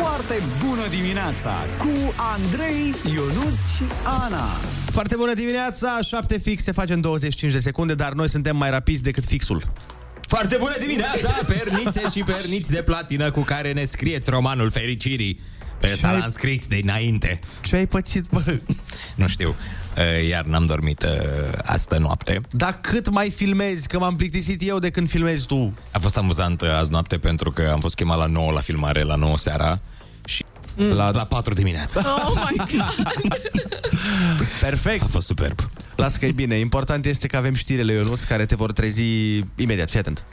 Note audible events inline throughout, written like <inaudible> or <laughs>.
Foarte bună dimineața cu Andrei, Ionus și Ana. Foarte bună dimineața, 7 fix se face în 25 de secunde, dar noi suntem mai rapizi decât fixul. Foarte bună dimineața, pernițe și perniți de platină cu care ne scrieți romanul fericirii. Pe ăsta ai- l-am scris de înainte. Ce ai pățit, bă? Nu știu, uh, iar n-am dormit uh, astă noapte. Dar cât mai filmezi? Că m-am plictisit eu de când filmezi tu. A fost amuzant uh, azi noapte pentru că am fost chemat la 9 la filmare, la 9 seara și la, la 4 dimineața. Oh my god! <laughs> Perfect. A fost superb. Las că e bine. Important este că avem știrile, Ionuț, care te vor trezi imediat. Fii atent.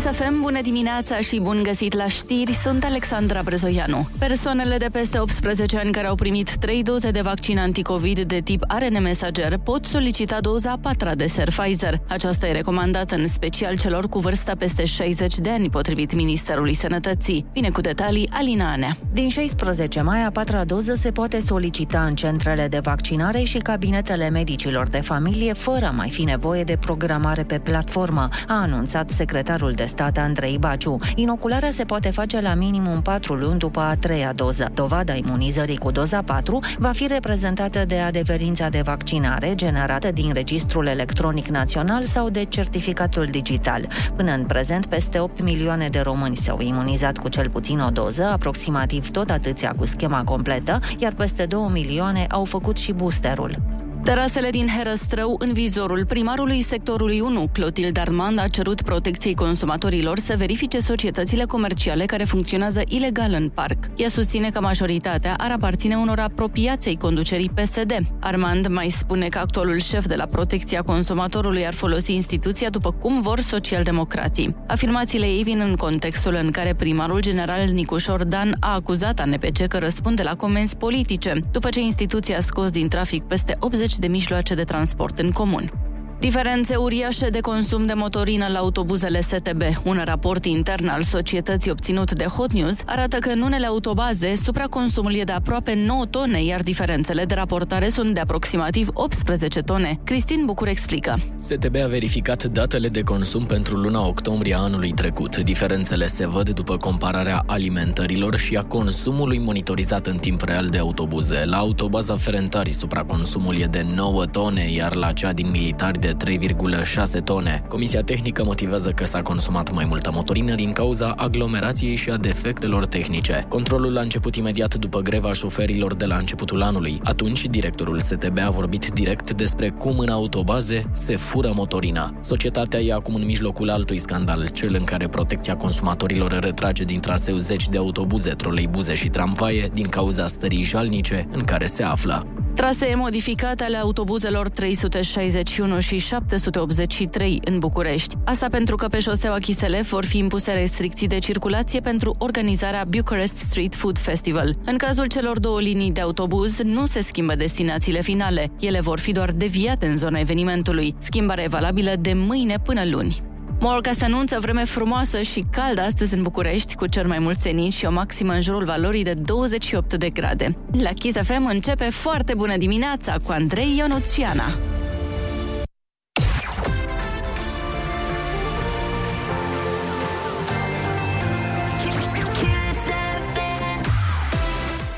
Kiss FM, bună dimineața și bun găsit la știri, sunt Alexandra Brezoianu. Persoanele de peste 18 ani care au primit 3 doze de vaccin anticovid de tip ARN mesager pot solicita doza a patra de ser Pfizer. Aceasta e recomandată în special celor cu vârsta peste 60 de ani, potrivit Ministerului Sănătății. Vine cu detalii Alina Anea. Din 16 mai, a patra doză se poate solicita în centrele de vaccinare și cabinetele medicilor de familie, fără a mai fi nevoie de programare pe platformă, a anunțat secretarul de stat Andrei Baciu. Inocularea se poate face la minimum 4 luni după a treia doză. Dovada imunizării cu doza 4 va fi reprezentată de adeverința de vaccinare generată din Registrul Electronic Național sau de certificatul digital. Până în prezent, peste 8 milioane de români s-au imunizat cu cel puțin o doză, aproximativ tot atâția cu schema completă, iar peste 2 milioane au făcut și boosterul. Terasele din Herăstrău în vizorul primarului sectorului 1, Clotilde Armand, a cerut protecției consumatorilor să verifice societățile comerciale care funcționează ilegal în parc. Ea susține că majoritatea ar aparține unor apropiaței conducerii PSD. Armand mai spune că actualul șef de la protecția consumatorului ar folosi instituția după cum vor socialdemocrații. Afirmațiile ei vin în contextul în care primarul general Nicușor Dan a acuzat ANPC că răspunde la comenzi politice, după ce instituția a scos din trafic peste 80 de mijloace de transport în comun. Diferențe uriașe de consum de motorină la autobuzele STB. Un raport intern al societății obținut de Hot News arată că în unele autobaze supraconsumul e de aproape 9 tone, iar diferențele de raportare sunt de aproximativ 18 tone. Cristin Bucur explică. STB a verificat datele de consum pentru luna octombrie a anului trecut. Diferențele se văd după compararea alimentărilor și a consumului monitorizat în timp real de autobuze. La autobaza Ferentari, supraconsumul e de 9 tone, iar la cea din militari de 3,6 tone. Comisia tehnică motivează că s-a consumat mai multă motorină din cauza aglomerației și a defectelor tehnice. Controlul a început imediat după greva șoferilor de la începutul anului. Atunci, directorul STB a vorbit direct despre cum în autobaze se fură motorina. Societatea e acum în mijlocul altui scandal, cel în care protecția consumatorilor retrage din traseu zeci de autobuze, troleibuze și tramvaie din cauza stării jalnice în care se află. Trasee modificate ale autobuzelor 361 și 783 în București. Asta pentru că pe șoseaua Chiselev vor fi impuse restricții de circulație pentru organizarea Bucharest Street Food Festival. În cazul celor două linii de autobuz, nu se schimbă destinațiile finale. Ele vor fi doar deviate în zona evenimentului. Schimbarea e valabilă de mâine până luni. Morcast anunță vreme frumoasă și caldă astăzi în București, cu cel mai mult senin și o maximă în jurul valorii de 28 de grade. La Kiss FM începe foarte bună dimineața cu Andrei Ionuț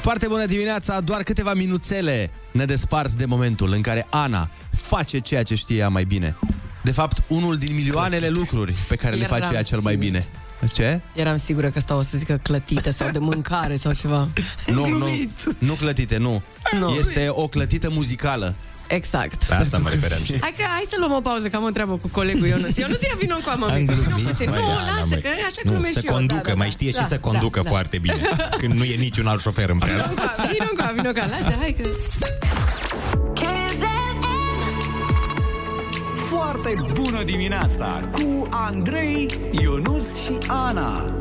Foarte bună dimineața, doar câteva minuțele ne despart de momentul în care Ana face ceea ce știe ea mai bine. De fapt, unul din milioanele lucruri pe care le Eram face ea cel mai sigur. bine. Ce? Eram sigură că stau o să zică clătită sau de mâncare sau ceva. Nu, nu, nu clătite, nu. Nu. Este o clătită muzicală. Exact. La asta mă refeream. Hai, că, hai să luăm o pauză, că am o treabă cu colegul Ionuț. Ionuț, ia vină cu mă, Am mic. Vină glumit, puțin. măi, Nu, Ana, lasă, măi. că așa Nu, glumesc să și eu. conducă, Da, da, mai da. știe Da, și să da, conducă da. foarte bine. Când nu e niciun alt șofer în preajmă. Vino cu vino cu lasă, hai că... Foarte bună dimineața cu Andrei, Ionus și Ana.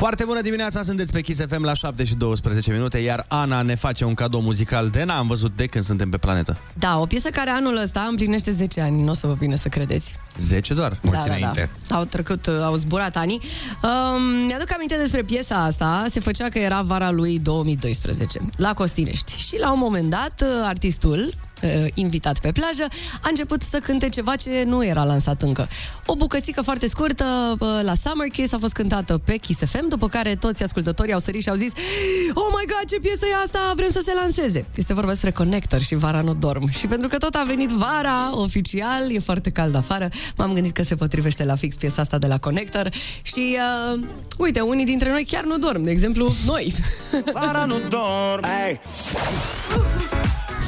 Foarte bună dimineața, sunteți pe Kiss FM la 7 și 12 minute, iar Ana ne face un cadou muzical de n-am văzut de când suntem pe planetă. Da, o piesă care anul ăsta împlinește 10 ani, nu o să vă vină să credeți. 10 doar. Mulți da, înainte. Da, da. Au trecut, au zburat ani. Um, mi-aduc aminte despre piesa asta, se făcea că era vara lui 2012, la Costinești. Și la un moment dat, artistul, uh, invitat pe plajă, a început să cânte ceva ce nu era lansat încă. O bucățică foarte scurtă uh, la Summer Kiss a fost cântată pe Kiss FM, după care toți ascultătorii au sărit și au zis Oh my god, ce piesă e asta? Vrem să se lanseze. Este vorba despre Connector și Vara nu dorm. Și pentru că tot a venit vara, oficial, e foarte cald afară, m-am gândit că se potrivește la fix piesa asta de la Connector și uh, uite, unii dintre noi chiar nu dorm, de exemplu, noi. Vara nu dorm hey.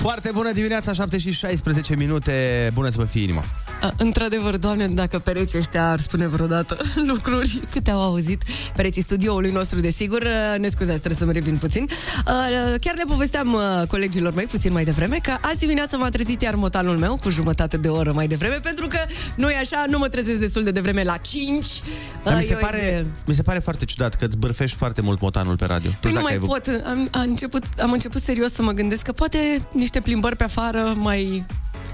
Foarte bună dimineața, 7 și 16 minute, bună să vă fie inima. Uh, într-adevăr, doamne, dacă pereții ăștia ar spune vreodată <laughs> lucruri câte au auzit pereții studioului nostru, desigur, uh, ne scuzați, trebuie să mă revin puțin. Uh, chiar le povesteam uh, colegilor mei puțin mai devreme că azi dimineața m-a trezit iar motanul meu cu jumătate de oră mai devreme, pentru că nu e așa, nu mă trezesc destul de devreme la 5. Dar mi se, Eu- pare, mi se pare foarte ciudat că îți bârfeai foarte mult motanul pe radio. Păi știu nu dacă mai ai pot. Am, am, început, am început serios să mă gândesc că poate niște plimbări pe afară mai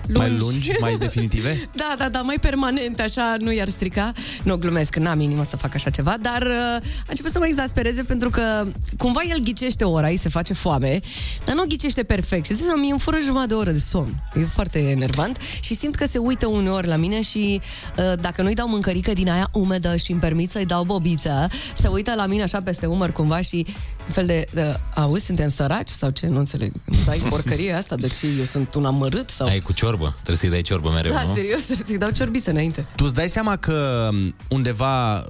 lungi. Mai lungi, <laughs> mai definitive? da, da, da, mai permanente, așa nu i-ar strica. Nu, glumesc, n-am inimă să fac așa ceva, dar uh, a început să mă exaspereze pentru că cumva el ghicește ora, îi se face foame, dar nu o ghicește perfect. Și zic, mi îmi fură jumătate de oră de somn. E foarte enervant și simt că se uită uneori la mine și uh, dacă nu-i dau mâncărică din aia umedă și îmi permit să-i dau bobiță, se uită la mine așa peste umăr cumva și un fel de, de auzi, suntem săraci sau ce? Nu înțeleg. Îmi dai porcărie asta? De ce eu sunt un amărât? Sau... Ai cu ciorbă, trebuie să-i dai ciorbă mereu, Da, nu? serios, trebuie să-i dau ciorbiță înainte. Tu îți dai seama că m, undeva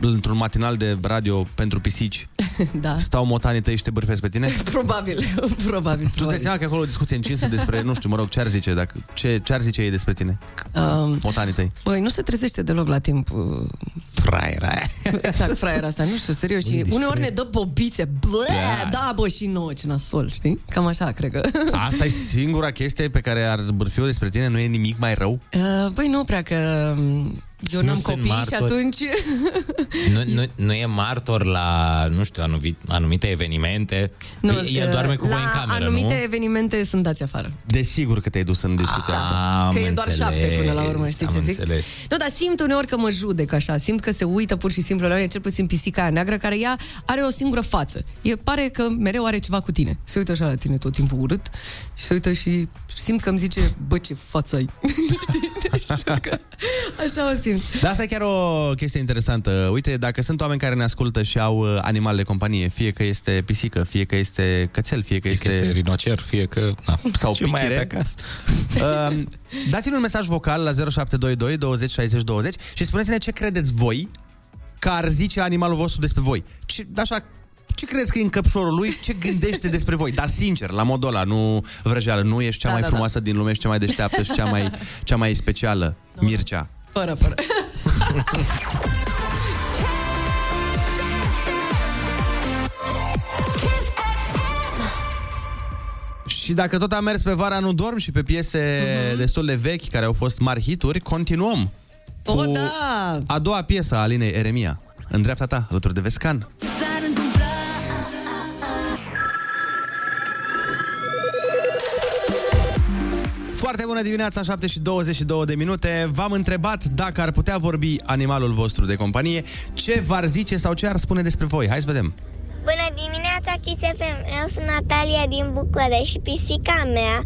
într-un matinal de radio pentru pisici <laughs> da. stau motanii tăi și te bârfesc pe tine? <laughs> Probabil, <laughs> probabil. Tu îți dai seama că acolo o discuție încinsă despre, nu știu, mă rog, ce ar zice, dacă, ce, ce ar zice ei despre tine? Um, Motanii tăi. băi, nu se trezește deloc la timp. uh, Fraiera. Exact, fraiera asta, nu știu, serios. Și uneori ne dă bobițe. Blă, da, bă, și nouă, ce nasol, știi? Cam așa, cred că. Asta e singura chestie pe care ar bârfi despre tine? Nu e nimic mai rău? Uh, băi, nu prea că um, eu Nu n-am sunt copii și martori. atunci... Nu, nu, nu e martor la, nu știu, anumite, anumite evenimente. Nu, El uh, doarme cu la voi în cameră, anumite nu? evenimente sunt dați afară. Desigur că te-ai dus în discuția asta. Am Că e doar înțeles, șapte până la urmă, știi am ce zic? Înțeles. Nu, dar simt uneori că mă judec așa, simt că se uită pur și simplu la mine, cel puțin pisica aia neagră, care ea are o singură față. E pare că mereu are ceva cu tine. Se uită așa la tine tot timpul urât și se uită și simt că îmi zice, bă, ce față ai. <laughs> Știi? Deci, știu că așa o simt. Dar asta e chiar o chestie interesantă. Uite, dacă sunt oameni care ne ascultă și au uh, animale de companie, fie că este pisică, fie că este cățel, fie că Fie că este este... rinocer, fie că... Na, <laughs> Sau ce mai are pichire. acasă? Uh, <laughs> dați-mi un mesaj vocal la 0722 20 60 20 și spuneți-ne ce credeți voi că ar zice animalul vostru despre voi. Ce, așa, ce crezi că e în căpșorul lui? Ce gândește despre voi? Dar sincer, la modul ăla, nu vrăjeală. Nu ești cea Da, mai da, da. frumoasă din lume, ești cea mai deșteaptă și cea mai, cea mai specială. Mircea. Fără, fără. Și dacă tot am mers pe vara nu dorm și pe piese Mhm. destul de vechi care au fost mari hituri, continuăm O, da! a doua piesă a Alinei Eremia. În dreapta ta, alături de Vescan. Foarte bună dimineața, 7 și 22 de minute. V-am întrebat dacă ar putea vorbi animalul vostru de companie, ce v-ar zice sau ce ar spune despre voi. Hai să vedem. Bună dimineața, Kiss FM! Eu sunt Natalia din București și pisica mea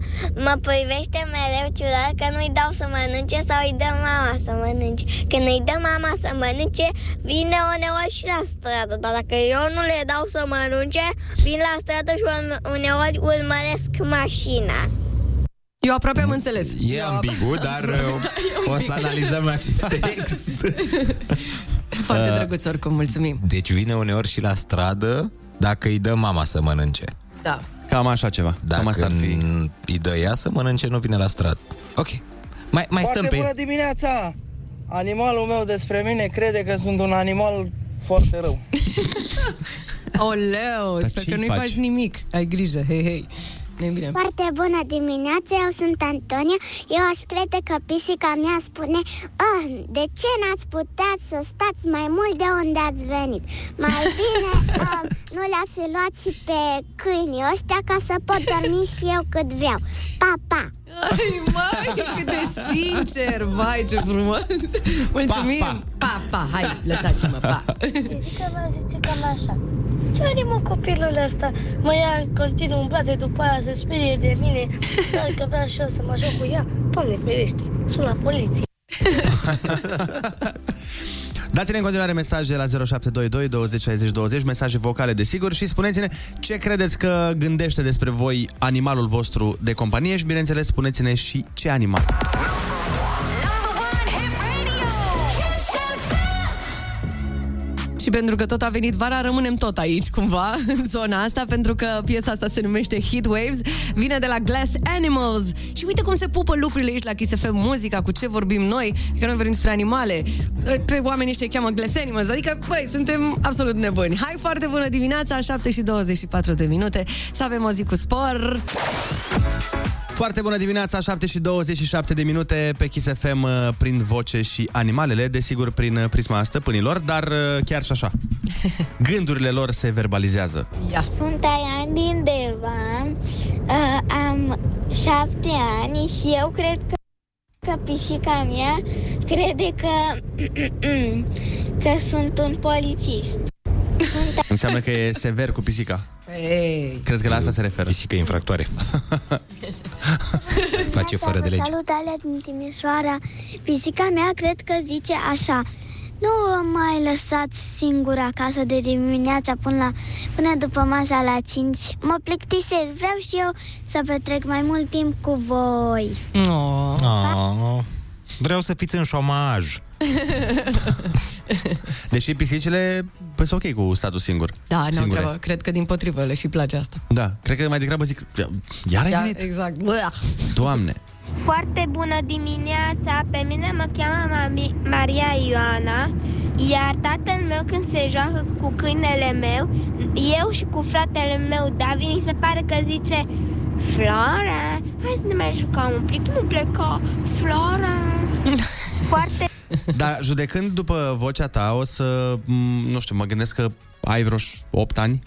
mă privește mereu ciudat că nu-i dau să mănânce sau îi dă mama să mănânce. Când îi dă mama să mănânce, vine uneori și la stradă, dar dacă eu nu le dau să mănânce, vin la stradă și une- uneori urmăresc mașina. Eu aproape am înțeles. E Eu ambigu, dar uh, <laughs> o să analizăm acest <laughs> text. Foarte drăguț oricum, mulțumim. Deci vine uneori și la stradă dacă îi dă mama să mănânce. Da. Cam așa ceva. Dacă Cam asta ar fi. îi dă ea să mănânce, nu vine la stradă. Ok. Mai, mai stăm Foarte pe... bună dimineața! Animalul meu despre mine crede că sunt un animal foarte rău. <laughs> Oleu, Dar sper ce-i că nu-i faci? faci nimic. Ai grijă, hei, hei. Ne bine. Foarte bună dimineața, eu sunt Antonia. Eu aș crede că pisica mea spune oh, De ce n-ați putea să stați mai mult de unde ați venit? Mai <laughs> bine uh, nu le-ați fi luat și pe câinii ăștia ca să pot dormi și eu cât vreau. Pa, pa! Ai, mai, cât de sincer! Vai, ce frumos! Mulțumim! Pa, pa! pa, pa. Hai, lăsați-mă, pa! Zică mea zice cam așa. Ce are mă copilul ăsta? Mă ia continuu umblate după aia se sperie de mine. Dar că vreau și eu să mă joc cu ea. Doamne ferește, sunt la poliție. <laughs> Dați-ne în continuare mesaje la 0722 20 60 20, mesaje vocale desigur și spuneți-ne ce credeți că gândește despre voi animalul vostru de companie și bineînțeles spuneți-ne și ce animal. Și pentru că tot a venit vara, rămânem tot aici, cumva, în zona asta, pentru că piesa asta se numește Heat Waves, vine de la Glass Animals. Și uite cum se pupă lucrurile aici la Kiss FM, muzica, cu ce vorbim noi, că noi vorbim despre animale. Pe oamenii ăștia cheamă Glass Animals, adică, băi, suntem absolut nebuni. Hai, foarte bună dimineața, 7 și 24 de minute, să avem o zi cu spor. Foarte bună dimineața, 7 și 27 de minute pe Kiss FM uh, prin voce și animalele, desigur prin uh, prisma stăpânilor, dar uh, chiar și așa. <laughs> Gândurile lor se verbalizează. Ia. Sunt Aian din Deva, uh, am șapte ani și eu cred că că pisica mea crede că, <clears throat> că sunt un polițist. <laughs> Înseamnă că e sever cu pisica. Ei. Cred că la asta se referă. Pisică infractoare. <laughs> <laughs> Face fără de lege. Salut, Alea din Timișoara. Pisica mea cred că zice așa. Nu mă mai lăsați singur acasă de dimineața până, la, până după masa la 5. Mă plictisez, vreau și eu să petrec mai mult timp cu voi. Oh. Oh, vreau să fiți în șomaj. <laughs> Deși pisicile păi sunt ok cu statul singur. Da, nu Singure. treabă. Cred că din potrivă le și place asta. Da, cred că mai degrabă zic, iar ai Da, venit? exact. Bă. Doamne! Foarte bună dimineața! Pe mine mă cheamă Mami- Maria Ioana, iar tatăl meu când se joacă cu câinele meu, eu și cu fratele meu David, mi se pare că zice Flora, hai să ne mai jucăm un pic, nu pleca, Flora! <laughs> Foarte Dar judecând după vocea ta, o să, m, nu știu, mă gândesc că ai vreo 8 ani,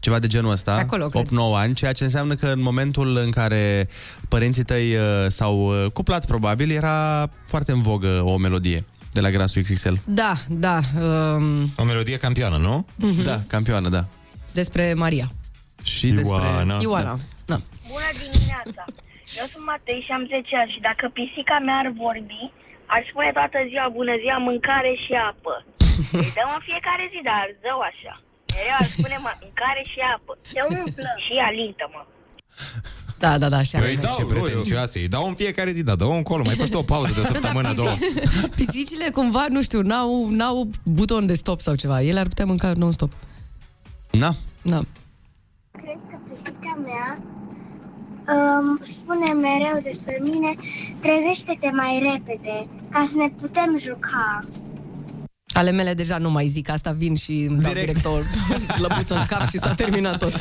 ceva de genul ăsta, Acolo, cred. 8-9 ani, ceea ce înseamnă că în momentul în care părinții tăi uh, s-au uh, cuplat, probabil, era foarte în vogă o melodie de la Grasul XXL. Da, da. Um, O melodie campioană, nu? Mhm. Da, campioană, da. despre Maria. Și despre... Ioana. Da. Bună dimineața! Eu sunt Matei și am 10 ani și dacă pisica mea ar vorbi, ar spune toată ziua bună ziua, mâncare și apă. <laughs> Îi dăm în fiecare zi, dar zău așa. Mereu ar spune mâncare și apă. Se umplă. <laughs> Și alintă-mă. Da, da, da, așa. Păi, ce pretențioase. Îi dau în fiecare zi, da, dă-o încolo. Mai faci tu o pauză de o <laughs> săptămână, două. <laughs> Pisicile cumva, nu știu, n-au, n-au buton de stop sau ceva. Ele ar putea mânca non-stop. Na. Da. Cred că pisica mea um, spune mereu despre mine trezește-te mai repede ca să ne putem juca. Ale mele deja nu mai zic asta, vin și îmi dau direct o <laughs> lăbuță în cap și s-a terminat tot.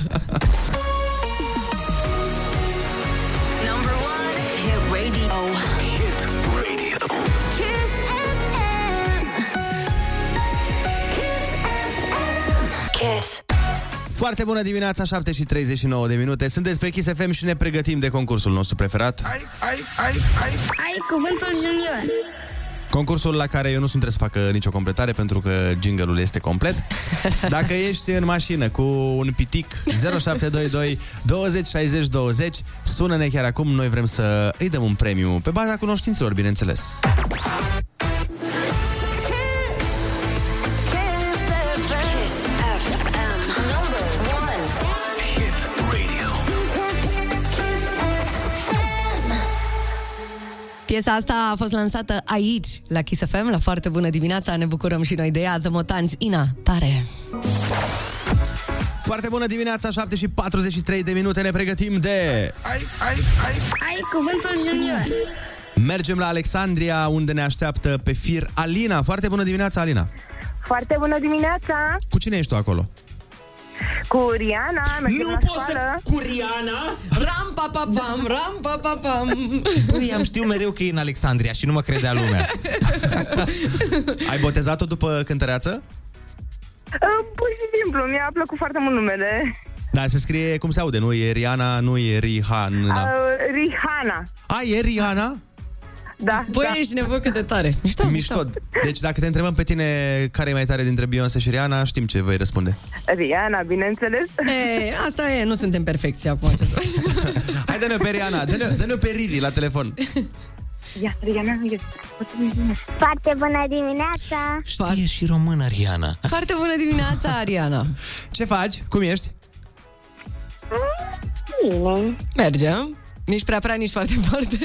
Number one, hit radio. Hit radio. Kiss FM. Kiss FM. Kiss. Foarte bună dimineața, 7 și 39 de minute. Sunteți pe Kiss FM și ne pregătim de concursul nostru preferat. Ai, ai, ai, ai. Ai cuvântul junior. Concursul la care eu nu sunt trebuie să facă nicio completare pentru că jingle-ul este complet. <laughs> Dacă ești în mașină cu un pitic 0722 20 60 20, sună-ne chiar acum, noi vrem să îi dăm un premiu pe baza cunoștințelor, bineînțeles. Piesa asta a fost lansată aici, la Kiss FM, la foarte bună dimineața. Ne bucurăm și noi de ea. The Motanți, Ina, tare! Foarte bună dimineața, 7 și 43 de minute, ne pregătim de... Ai, ai, ai. Ai cuvântul junior. Mergem la Alexandria, unde ne așteaptă pe fir Alina. Foarte bună dimineața, Alina! Foarte bună dimineața! Cu cine ești tu acolo? Cu Riana, mergem Nu la pot să... școală. Cu Riana? Ram pa pa pam, ram pa pa pam. Păi, am știu mereu că e în Alexandria și nu mă credea lumea. <laughs> Ai botezat-o după cântăreață? Uh, Pur și simplu, mi-a plăcut foarte mult numele. Da, se scrie cum se aude, nu e Riana, nu e Rihanna. Uh, Rihanna. A, e Rihanna? Da, Băi, da. ești nebun cât de tare. Mișto, Mișto. Deci dacă te întrebăm pe tine care e mai tare dintre Beyoncé și Rihanna, știm ce vei răspunde. Rihanna, bineînțeles. E, asta e, nu suntem perfecți acum. Ce să facem? Hai, dă-ne pe Rihanna, dă-ne, dă-ne pe Riri la telefon. Ia, Rihanna, ia. Foarte bună dimineața! Știe și română, Riana. Foarte bună dimineața, Ariana. Ce faci? Cum ești? Bine. Mergem. Nici prea prea, nici foarte foarte.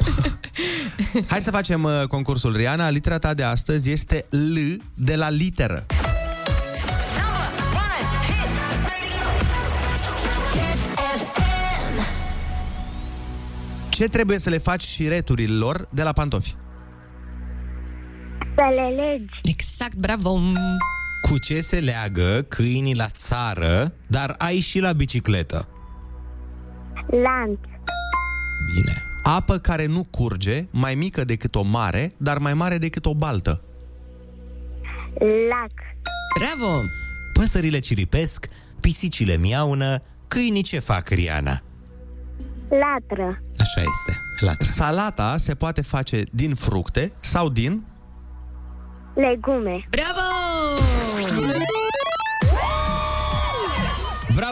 <laughs> Hai să facem uh, concursul Rihanna. Litera ta de astăzi este L de la literă. Ce trebuie să le faci și returilor de la pantofi? Să le legi. Exact, bravo. Cu ce se leagă câinii la țară, dar ai și la bicicletă? Lanț. Bine. Apă care nu curge, mai mică decât o mare, dar mai mare decât o baltă. Lac. Bravo. Păsările ciripesc, pisicile miaună, câinii ce fac, Riana? Latră. Așa este. Latră. Salata se poate face din fructe sau din... Legume. Bravo!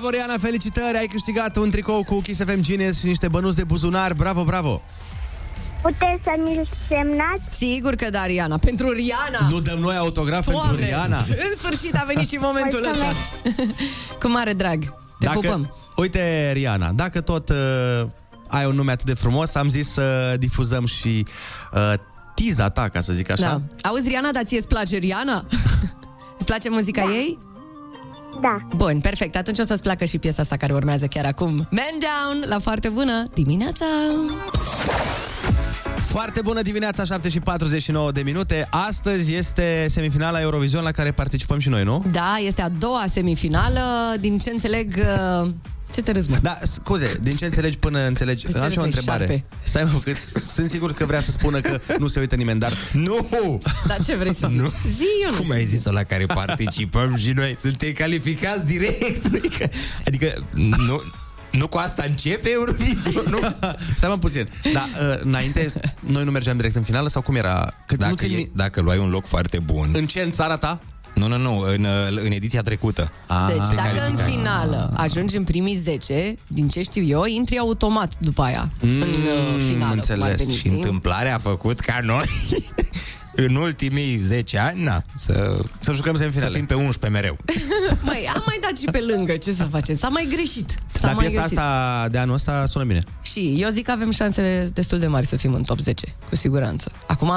Bravo, Riana, felicitări! Ai câștigat un tricou cu Kiss FM Genius și niște bănuți de buzunar. Bravo, bravo! Puteți să mi-l semnați? Sigur că da, Riana. Pentru Riana. Nu dăm noi autograf pentru Doamne, Riana. În sfârșit a venit și momentul ăsta. <laughs> Cu mare drag. Te Dacă, pupăm. Uite, Riana, dacă tot uh, ai un nume atât de frumos, am zis să difuzăm și uh, tiza ta, ca să zic așa. Da. Auzi, Riana, dar ție îți place Riana? <laughs> îți place muzica ei? Da. Bun, perfect. Atunci o să-ți placă și piesa asta care urmează chiar acum. Man Down, la foarte bună dimineața! Foarte bună dimineața, 7 și 49 de minute. Astăzi este semifinala Eurovision la care participăm și noi, nu? Da, este a doua semifinală. Din ce înțeleg... uh, Ce te râzi, mă? Da, scuze, din ce înțelegi până înțelegi? De ce Am și o râzi, întrebare. șarpe? Stai, mă, că sunt sigur că vrea să spună că nu se uită nimeni, dar... Nu! Dar ce vrei să zici? Nu. Zi, Ionuț. Cum ai zis-o la care participăm și noi? Suntem calificați direct. Adică, adică nu, nu cu asta începe Eurovision, nu? Stai mă puțin. Da, uh, înainte, noi nu mergeam direct în finală sau cum era? Că nu Dacă, țin e, mi- dacă luai un loc foarte bun... În ce, în țara ta? Nu, nu, nu, în, în ediția trecută. Ah, Deci te dacă în calificai. finală ajungi în primii 10, din ce știu eu, intri automat după aia. Mm, în uh, finală, cum ar veni, Și știi? întâmplarea a făcut ca noi <laughs> în ultimii 10 ani, na, să, să jucăm să semifinale. fim pe 11 mereu. <laughs> Măi, am mai dat și pe lângă, ce să facem? S-a mai greșit. S-a Dar mai piesa greșit. asta de anul ăsta sună bine. Și eu zic că avem șanse destul de mari să fim în top 10, cu siguranță. Acum,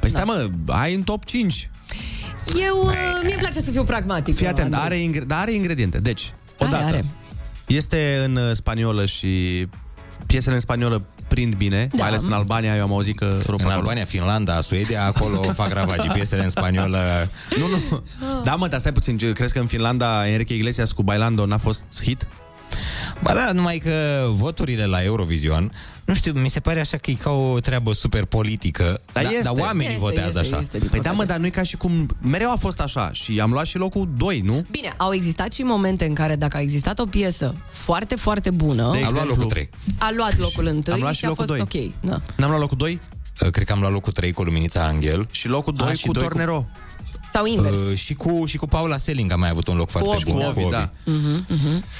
Păi stai mă, ai în top 5. Eu, uh, mie îmi place să fiu pragmatic. Fii atent, Andrei. are, ingre- dar are ingrediente. Deci, odată, are. este în uh, spaniolă și piesele în spaniolă prind bine, Da. mai ales în Albania, eu am auzit că rup În acolo. Albania, Finlanda, Suedia, acolo <laughs> fac ravagii. Piesele în spaniolă... Nu, nu. Da, mă, dar stai puțin. ce- Crezi că în Finlanda Enrique Iglesias cu Bailando n-a fost hit? Ba da, numai că voturile la Eurovision, nu știu, mi se pare așa că e ca o treabă super politică, Dar dar, este. dar oamenii Este, votează este, așa. este, din Păi da, păcate. mă, dar nu e ca și cum... Mereu a fost așa și am luat și locul 2, nu? Bine, au existat și momente în care dacă a existat o piesă foarte, foarte bună, De Am luat exemplu, locul 3. a luat locul întâi Am luat și și a locul fost doi. ok. Da. N-am luat locul 2 Cred că am luat locul 3 cu Luminița Angel. și locul 2 și cu doi cu- Tornero. Sau invers. Uh, și, cu, și cu Paula Selling am mai avut un loc foarte Ovi, bun. da. Cu Ovi, da.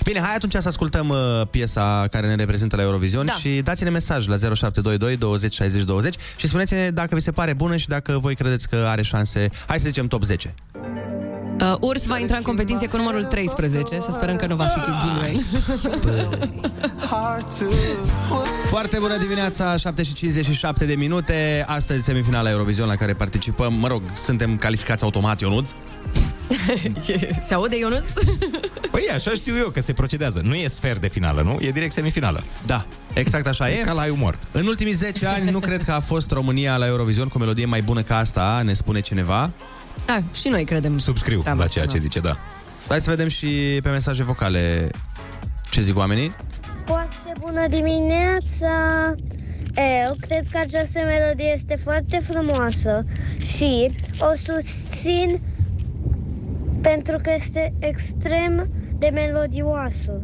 Bine, hai atunci să ascultăm uh, piesa care ne reprezintă la Eurovision Da. și dați-ne mesaj la 0722 20 60 20 și spuneți-ne dacă vi se pare bună și dacă voi credeți că are șanse, hai să zicem top 10. Uh, Urs va intra în competiție cu numărul 13, să sperăm că nu va fi Gilway. Foarte bună dimineața, 7 și 57 de minute. Astăzi semifinala Eurovision la care participăm. Mă rog, suntem calificați automat, Ionuț. <laughs> Se aude, Ionuț? Păi așa știu eu că se procedează. Nu e sfert de finală, nu? E direct semifinală. Da, exact așa e. Ca la umor. În ultimii 10 ani nu cred că a fost România la Eurovision cu o melodie mai bună ca asta, ne spune cineva. Da, și noi credem. Subscriu treaba la asta, ceea da. ce zice, da. Hai să vedem și pe mesaje vocale ce zic oamenii. Foarte bună dimineața! Eu cred că această melodie este foarte frumoasă și o susțin pentru că este extrem de melodioasă.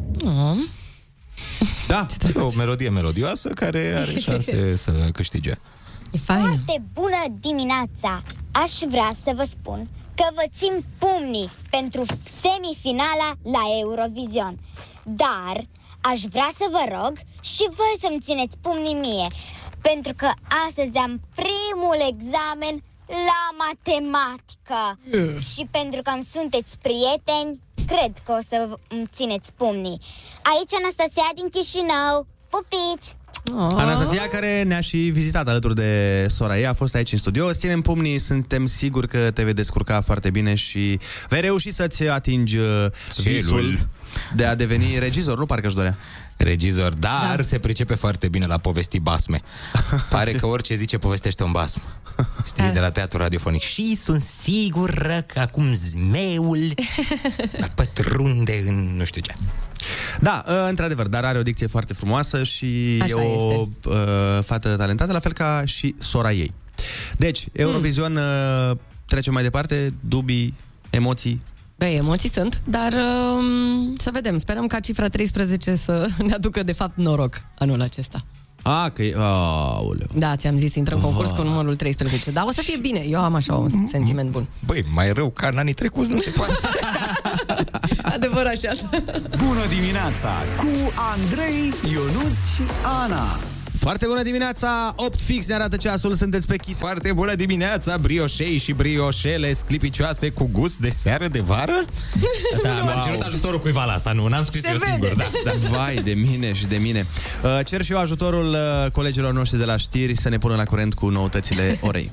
Da, e o melodie melodioasă care are șanse să câștige. E fain. Foarte bună dimineața! Aș vrea să vă spun că vă țin pumnii pentru semifinala la Eurovision. Dar aș vrea să vă rog și voi să-mi țineți pumnii mie, pentru că astăzi am primul examen la matematică. Și pentru că îmi sunteți prieteni, cred că o să îmi țineți pumnii. Aici Anastasia din Chișinău. Pupici! Oh. Anastasia care ne-a și vizitat alături de sora ei, a fost aici în studio. Îți ținem pumnii, suntem siguri că te vei descurca foarte bine și vei reuși să-ți atingi uh, visul de a deveni regizor, nu parcă își dorea. Regizor, dar da. se pricepe foarte bine la povesti basme. Pare că orice zice povestește un basm. Știi, de la teatru radiofonic. Și sunt sigură că acum zmeul <laughs> pătrunde în nu știu ce. Da, uh, într-adevăr, dar are o dicție foarte frumoasă și Așa e o uh, fată talentată, la fel ca și sora ei. Deci, Eurovision, mm. uh, trecem mai departe, dubii, emoții. Băi, emoții sunt, dar um, să vedem. Sperăm ca cifra 13 să <laughs> ne aducă, de fapt, noroc anul acesta. A, că e... Aoleu. Da, ți-am zis, intră în concurs cu numărul 13. Dar o să fie bine. Eu am așa un sentiment bun. Băi, mai rău ca în anii trecuți nu se poate. <laughs> Adevărat și asta. <laughs> Bună dimineața cu Andrei, Ionus și Ana. Foarte bună dimineața, 8 fix ne arată ceasul, sunteți pe Kiss. Foarte bună dimineața, brioșei și brioșele sclipicioase cu gust de seară de vară. <laughs> Da, am cerut ajutorul cuiva la asta, nu, n-am scris Se eu vede. singur. Da, da. <laughs> Vai de mine și de mine. Uh, Cer și eu ajutorul uh, colegilor noștri de la știri să ne pună la curent cu noutățile orei.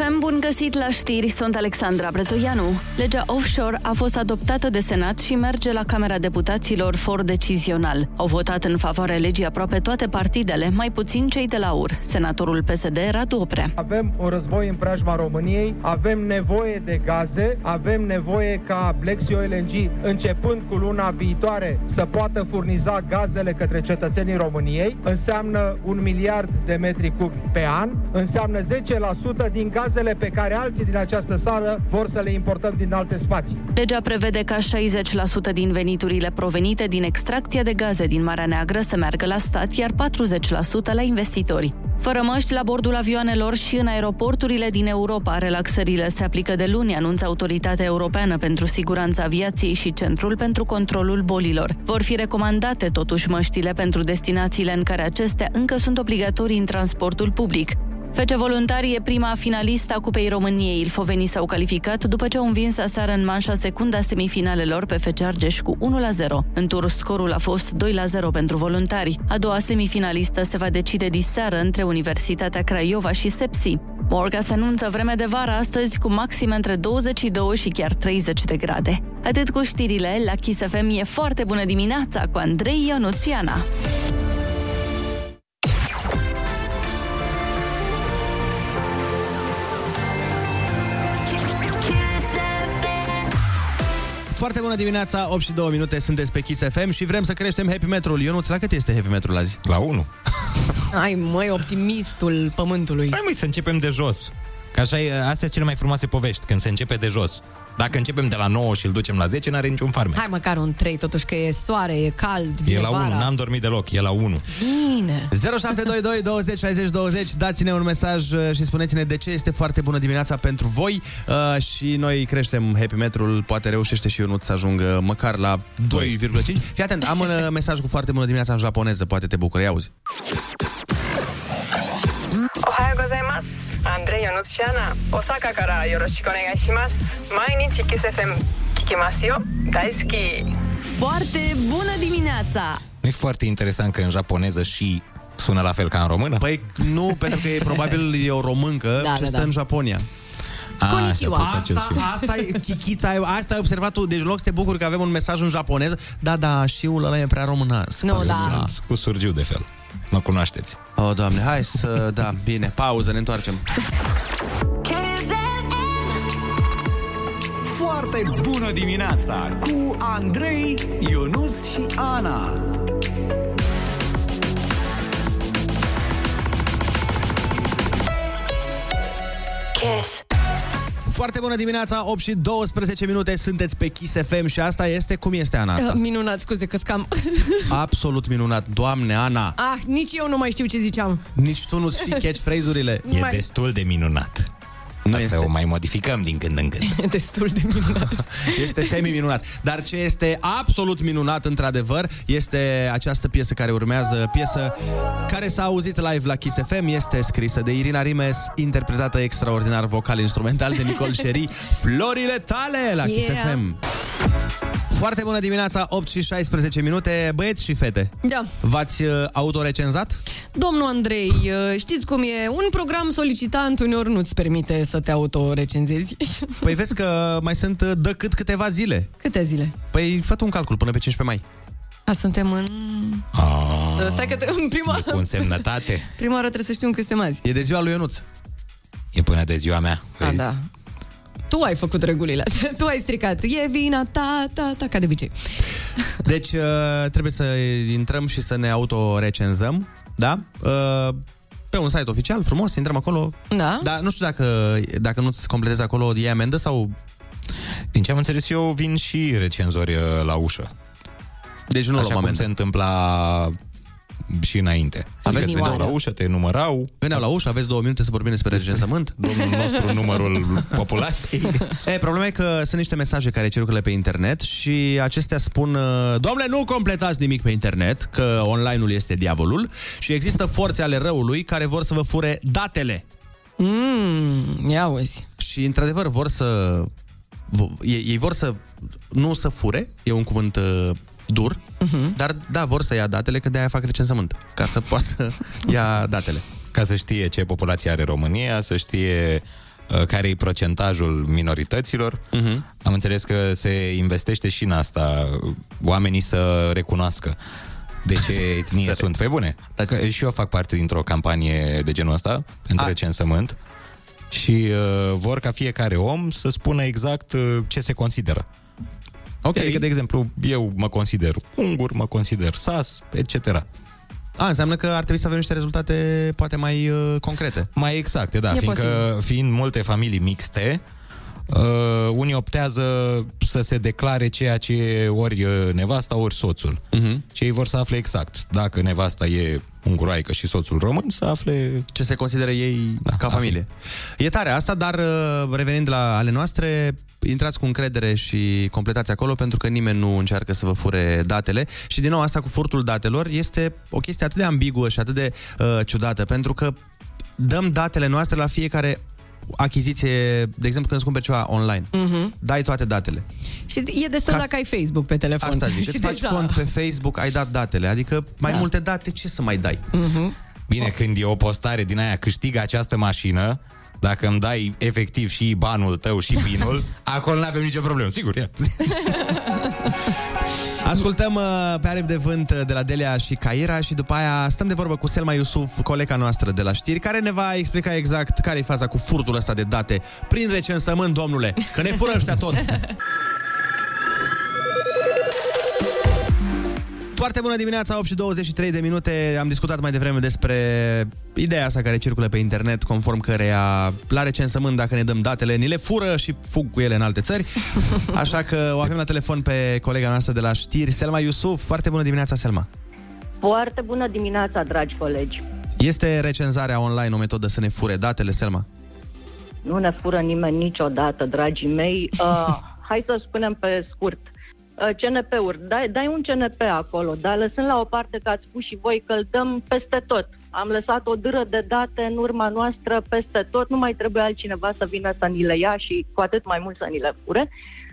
FM, bun găsit la știri, sunt Alexandra Brezoianu. Legea offshore a fost adoptată de Senat și merge la Camera Deputaților for decizional. Au votat în favoarea legii aproape toate partidele, mai puțin cei de la UR. Senatorul PSD, Radu Oprea. Avem un război în preajma României, avem nevoie de gaze, avem nevoie ca Black Sea LNG, începând cu luna viitoare, să poată furniza gazele către cetățenii României. Înseamnă un miliard de metri cubi pe an, înseamnă 10% din gazele pe care alții din această sală vor să le importăm din alte spații. Legea prevede ca 60% din veniturile provenite din extracția de gaze din Marea Neagră să meargă la stat, iar 40% la investitori. Fără măști la bordul avioanelor și în aeroporturile din Europa, relaxările se aplică de luni, anunță Autoritatea Europeană pentru Siguranța Aviației și Centrul pentru Controlul Bolilor. Vor fi recomandate totuși măștile pentru destinațiile în care acestea încă sunt obligatorii în transportul public. Fece Voluntari e prima finalistă a Cupei României. Ilfovenii s-au calificat după ce au învins aseară în manșa secunda semifinalelor pe FC Argeș cu 1-0. În tur, scorul a fost 2-0 pentru voluntari. A doua semifinalistă se va decide diseară între Universitatea Craiova și Sepsi. Morga se anunță vreme de vară astăzi cu maxime între 22 și chiar 30 de grade. Atât cu știrile, la Kiss FM e foarte bună dimineața cu Andrei Ionuțiana. Foarte bună dimineața, 8 și 2 minute, sunteți pe Kiss FM și vrem să creștem happy metrul. Ionuț, la cât este happy metrul azi? La 1. Ai, măi, optimistul pământului. Hai măi să începem de jos. Că așa e, astea sunt cele mai frumoase povești, când se începe de jos. Dacă începem de la 9 și îl ducem la 10, n-are niciun farmec. Hai măcar un 3, totuși că e soare, e cald, E vine la 1, vara. n-am dormit deloc, e la 1. Bine. 0722 20 60 20 Dați-ne un mesaj uh, și spuneți-ne de ce este foarte bună dimineața pentru voi uh, Și noi creștem happy metrul Poate reușește și Ionut să ajungă măcar la 2,5 Fii atent, am un uh, mesaj cu foarte bună dimineața în japoneză Poate te bucură, ia auzi います。アンドレイヨのシアナ、大阪からよろしくお願いします。毎日キス FM 聞きますよ。大好き。 Foarte bună dimineața! Nu e foarte interesant că în japoneză și sună la fel ca în română? Păi nu, pentru că e probabil <laughs> e o româncă Da, ce da, stă da. în Japonia Konnichiwa. Asta, asta e, Chichița, ai- asta ai observat tu. Deci, în loc să te bucuri că avem un mesaj în japoneză, da, da, și ăla e prea românesc. Nu, da. Sunt cu surgiu de fel. Mă cunoașteți. O, oh, doamne, hai să... Da, bine, pauză, ne întoarcem. Foarte bună dimineața cu Andrei, Ionus și Ana. Kiss. Foarte bună dimineața, 8 și 12 minute, sunteți pe Kiss FM și asta este, cum este Ana asta? Uh, Minunat, scuze că scam. <laughs> Absolut minunat, doamne, Ana. ah, nici eu nu mai știu ce ziceam. Nici tu <laughs> nu știi catchphrase-urile. E Mai- destul de minunat. Nu Asta este. o mai modificăm din când în când. <laughs> Destul de minunat. Este semi-minunat. Dar ce este absolut minunat, într-adevăr, este această piesă care urmează, piesă care s-a auzit live la Kiss FM, este scrisă de Irina Rimes, interpretată extraordinar vocal-instrumental de Nicole Sherry, <laughs> Florile tale la Kiss Yeah. FM. Foarte bună dimineața, 8 și 16 minute, băieți și fete. Da. V-ați uh, autorecenzat? Domnul Andrei, uh, știți cum e? Un program solicitant uneori nu-ți permite să te autorecenzezi. <laughs> Păi vezi că mai sunt uh, de cât câteva zile. Câte zile? Păi fă tu un calcul până pe 15 mai. A, suntem în... Ah, Stai că te, în prima, cu însemnătate. prima oară trebuie să știm cât suntem azi. E de ziua lui Ionuț. E până de ziua mea. A, vezi? da. Tu ai făcut regulile astea. Tu ai stricat. E vina ta, ta, ta, ca de obicei. Deci uh, trebuie să intrăm și să ne autorecenzăm, da? Uh, pe un site oficial, frumos, intrăm acolo. Da? Dar nu știu dacă, dacă nu-ți completezi acolo, e amendă sau... Din ce am înțeles eu, vin și recenzori uh, la ușă. Deci nu Așa luăm cum amendă. se întâmpla și înainte. Adică Aveți veneau oare? la ușă, te numărau. Veneau la ușă, aveți două minute să vorbim despre recensământ. <laughs> Domnul nostru, numărul <laughs> populației. E, problema e că sunt niște mesaje care circulă pe internet și acestea spun uh, Domnule, nu completați nimic pe internet, că online-ul este diavolul și există forțe ale răului care vor să vă fure datele. Mm, ia uzi. Și într-adevăr vor să... vo- Ei, ei vor să... Nu să fure, e un cuvânt uh, dur, uh-huh. dar da, vor să ia datele, că de-aia fac recensământ, ca să poată să ia datele. Ca să știe ce populație are România, să știe uh, care e procentajul minorităților. Uh-huh. Am înțeles că se investește și în asta, uh, oamenii să recunoască de ce <laughs> etnie sunt. Pe bune. Dacă și eu fac parte dintr-o campanie de genul ăsta, pentru recensământ, și uh, vor ca fiecare om să spună exact uh, ce se consideră. Ok. Adică, de exemplu, eu mă consider ungur, mă consider sas, etc. A, înseamnă că ar trebui să avem niște rezultate poate mai uh, concrete. Mai exacte, da, E fiindcă posibil. fiind multe familii mixte, uh, unii optează să se declare ceea ce e ori uh, nevasta, ori soțul. Uh-huh. Și ei vor să afle exact. Dacă nevasta e unguroaică și soțul român, să afle... Ce se consideră ei da, ca familie. E tare asta, dar uh, revenind la ale noastre, intrați cu încredere și completați acolo pentru că nimeni nu încearcă să vă fure datele. Și din nou, asta cu furtul datelor este o chestie atât de ambiguă și atât de uh, ciudată, pentru că dăm datele noastre la fiecare achiziție, de exemplu când îți cumperi ceva online. Mhm. Dai toate datele. Și e destul Ca- dacă ai Facebook pe telefon. Asta zic, <laughs> Și îți faci deja- cont pe Facebook, ai dat datele, adică mai Da. multe date, ce să mai dai? Mhm. Bine, când e o postare din aia, câștigă această mașină, dacă îmi dai efectiv și banul tău și binul, <laughs> acolo nu avem nicio problemă, sigur, ia. <laughs> Ascultăm uh, pe aripi de vânt uh, de la Delia și Caira și după aia stăm de vorbă cu Selma Iusuf, colega noastră de la știri, care ne va explica exact care e faza cu furtul ăsta de date prin recensământ, domnule, că ne fură ăștia tot. <laughs> Foarte bună dimineața, 8 și 23 de minute. Am discutat mai devreme despre ideea asta care circulă pe internet, conform căreia la recensământ, dacă ne dăm datele, ni le fură și fug cu ele în alte țări. <laughs> Așa că o avem la telefon pe colega noastră de la știri, Selma Iusuf. Foarte bună dimineața, Selma. Foarte bună dimineața, dragi colegi. Este recenzarea online o metodă să ne fure datele, Selma? Nu ne fură nimeni niciodată, dragii mei. <laughs> Uh, hai să spunem pe scurt. Uh, CNP-uri, dai, dai un CNP acolo, dar lăsând la o parte că ați spus și voi că îl dăm peste tot. Am lăsat o dâră de date în urma noastră peste tot, nu mai trebuie altcineva să vină să ni le ia și cu atât mai mult să ni le fure.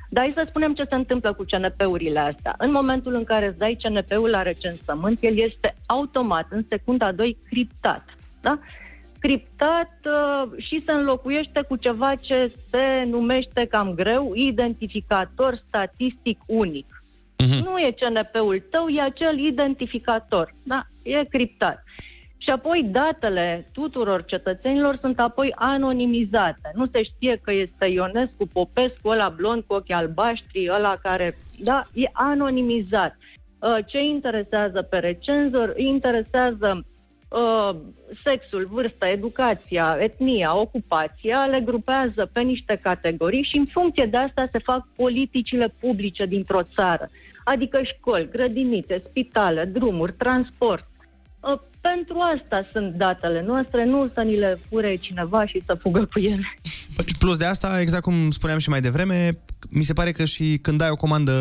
Dar hai să spunem ce se întâmplă cu CNP-urile astea. În momentul în care îți dai CNP-ul la recensământ, el este automat, în secunda 2, criptat. Da? Criptat uh, și se înlocuiește cu ceva ce se numește cam greu identificator statistic unic. Mhm. Nu e CNP-ul tău, e acel identificator. Da, e criptat. Și apoi datele tuturor cetățenilor sunt apoi anonimizate. Nu se știe că este Ionescu Popescu, ăla blond cu ochi albaștri, ăla care... Da, e anonimizat. Uh, Ce interesează pe recenzor? Îi interesează uh, sexul, vârsta, educația, etnia, ocupația, le grupează pe niște categorii și în funcție de asta se fac politicile publice dintr-o țară. Adică școli, grădinițe, spitale, drumuri, transport. Uh, Pentru asta sunt datele noastre, nu să ni le fure cineva și să fugă cu ele. Plus de asta, exact cum spuneam și mai devreme, mi se pare că și când dai o comandă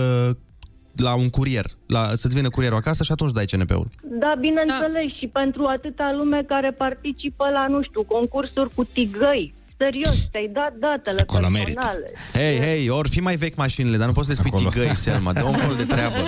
la un curier, la, să-ți vină curierul acasă și atunci dai CNP-ul. Da, bineînțeles, și pentru atâta lume care participă la, nu știu, concursuri cu tigăi. Serios, te-ai dat datele Acolo personale. Hei, hei, ori fi mai vechi mașinile, dar nu poți să le spui Acolo. tigăi, Selma, dă un gol de treabă. <laughs>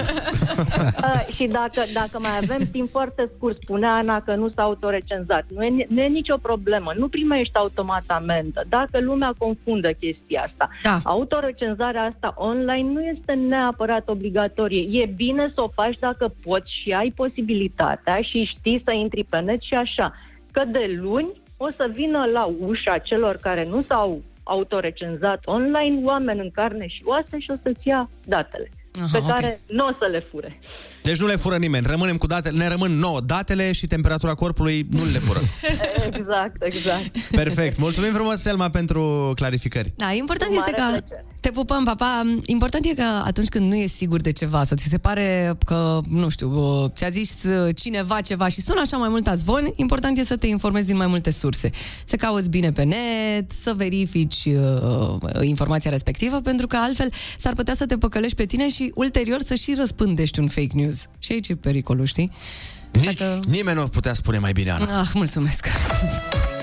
Uh, și dacă, dacă mai avem timp foarte scurt, spunea Ana că nu s-a autorecenzat. Nu e, nu e nicio problemă. Nu primești automat amendă. Dacă lumea confundă chestia asta. Da. Autorecenzarea asta online nu este neapărat obligatorie. E bine să o faci dacă poți și ai posibilitatea și știi să intri pe net și așa. Că de luni o să vină la ușa celor care nu s-au autorecenzat online oameni în carne și oase și o să-ți ia datele. Aha, pe ok. care nu o să le fure. Deci nu le fură nimeni, rămânem cu datele, ne rămân nouă datele și temperatura corpului nu le fură. <laughs> Exact, exact. Perfect. Mulțumim frumos, Selma, pentru clarificări. Da, important Cu este mare că te pupăm, papa. Important e că atunci când nu e sigur de ceva sau ți se pare că, nu știu, uh, ți-a zis uh, cineva ceva și sună așa mai mult zvon, important e să te informezi din mai multe surse. Să cauți bine pe net, să verifici uh, informația respectivă, pentru că altfel s-ar putea să te păcălești pe tine și ulterior să și răspândești un fake news. Și aici e pericolul, știi? Nici nimeni nu putea spune mai bine, Ana. Ah, mulțumesc. <laughs>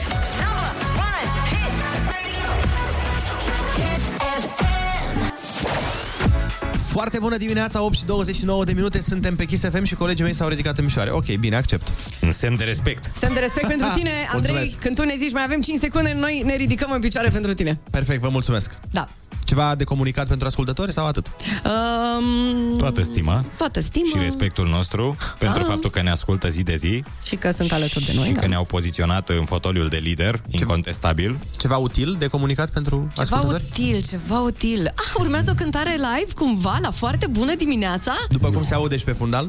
Foarte bună dimineața, 8 și 29 de minute, suntem pe Kiss FM și colegii mei s-au ridicat în mișoare. Ok, bine, accept. În semn de respect. Semn de respect pentru tine, <laughs> Andrei. Mulțumesc. Când tu ne zici mai avem 5 secunde, noi ne ridicăm în picioare pentru tine. Perfect, vă mulțumesc. Da. Ceva de comunicat pentru ascultători sau atât? Um, Toată stima toată stima și respectul nostru pentru Ah. faptul că ne ascultă zi de zi și că sunt alături de noi. și da. că ne-au poziționat în fotoliul de lider, incontestabil. Ceva util de comunicat pentru Ceva util, ceva util. Ah, urmează o cântare live cumva la foarte bună dimineața? După cum se aude și pe fundal?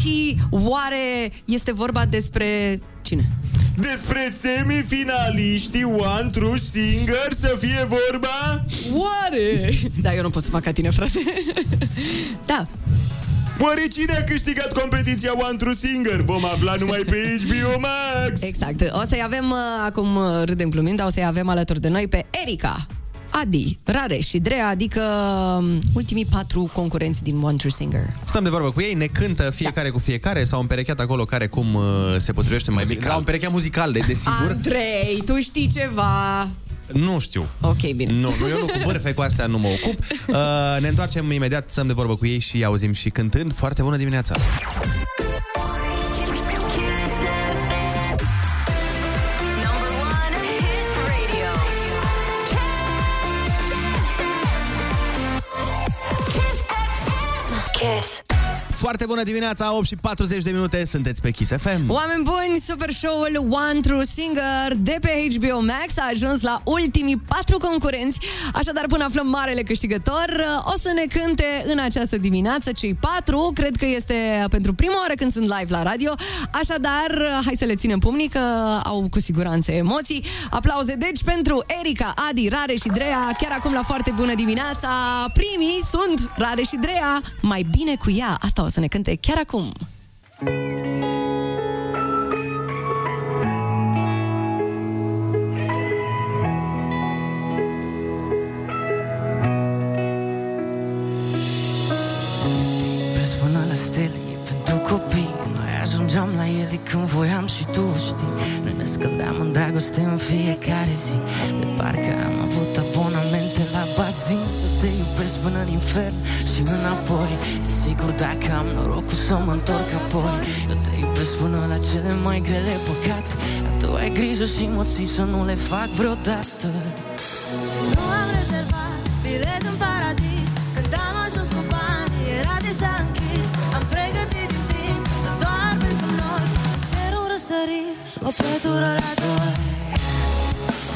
Și oare este vorba despre cine? Despre semifinaliștii One True Singer să fie vorba? Oare? Da, eu nu pot să fac ca tine, frate. da. Oare cine a câștigat competiția One True Singer? Vom afla numai pe HBO Max! Exact. O să-i avem, uh, acum uh, râdem glumind, dar o să-i avem alături de noi pe Erica, Adi, Rare și Drea, adică um, ultimii patru concurenți din One True Singer. Stăm de vorbă cu ei, ne cântă fiecare da. cu fiecare, s-au împerecheat acolo care cum uh, se potrivește mai bine. S-au împerecheat muzical, de desigur. Andrei, tu știi ceva? Nu știu. Ok, bine. Nu, nu, eu nu cu bârfe, cu astea nu mă ocup. Uh, ne întoarcem imediat, stăm de vorbă cu ei și auzim și cântând. Foarte bună dimineața! Foarte bună dimineața, 8 și 40 de minute, sunteți pe Kiss FM. Oameni buni, super show-ul One True Singer de pe HBO Max a ajuns la ultimii patru concurenți, așadar până aflăm marele câștigător, o să ne cânte în această dimineață cei patru, cred că este pentru prima oară când sunt live la radio, așadar hai să le ținem pumnii că au cu siguranță emoții. Aplauze deci pentru Erica, Adi, Rare și Drea, chiar acum la foarte bună dimineața. Primii sunt Rare și Drea, mai bine cu ea, asta o să ne cânte chiar acum. Pe spână la stele e pentru copii Noi ajungeam la ele când voiam și tu o știi Noi ne scăldeam în dragoste în fiecare zi De parcă am avut abonamente la bazin Eu te iubeam iubesc până în infern și înapoi. Desigur dacă am norocul să mă întorc apoi. Eu te iubesc până la cele mai grele păcate. Dar tu ai grijă și mă ții să nu le fac vreodată. Nu am rezervat bilet în paradis. Când am ajuns cu bani, era deja închis. Am pregătit din timp să doar pentru noi. Cerul răsărit, o pătură la doi.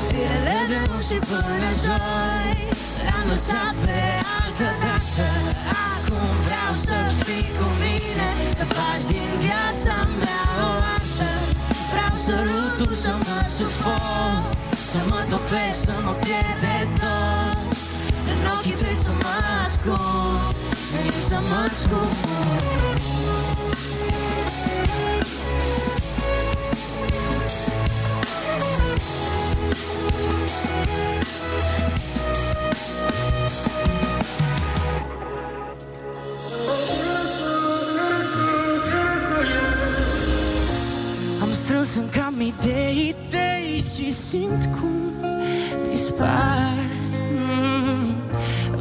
Zilele de luni și până joi Le-am lăsat pe altă dată Acum vreau să fii cu mine Să faci din viața mea o artă Vreau sărutul să mă sufoc Să mă topesc, să mă pierd de tot. În ochii tăi să mă ascund În ei să mă scufund Am strâns în cam idei, idei și simt cum dispar mm.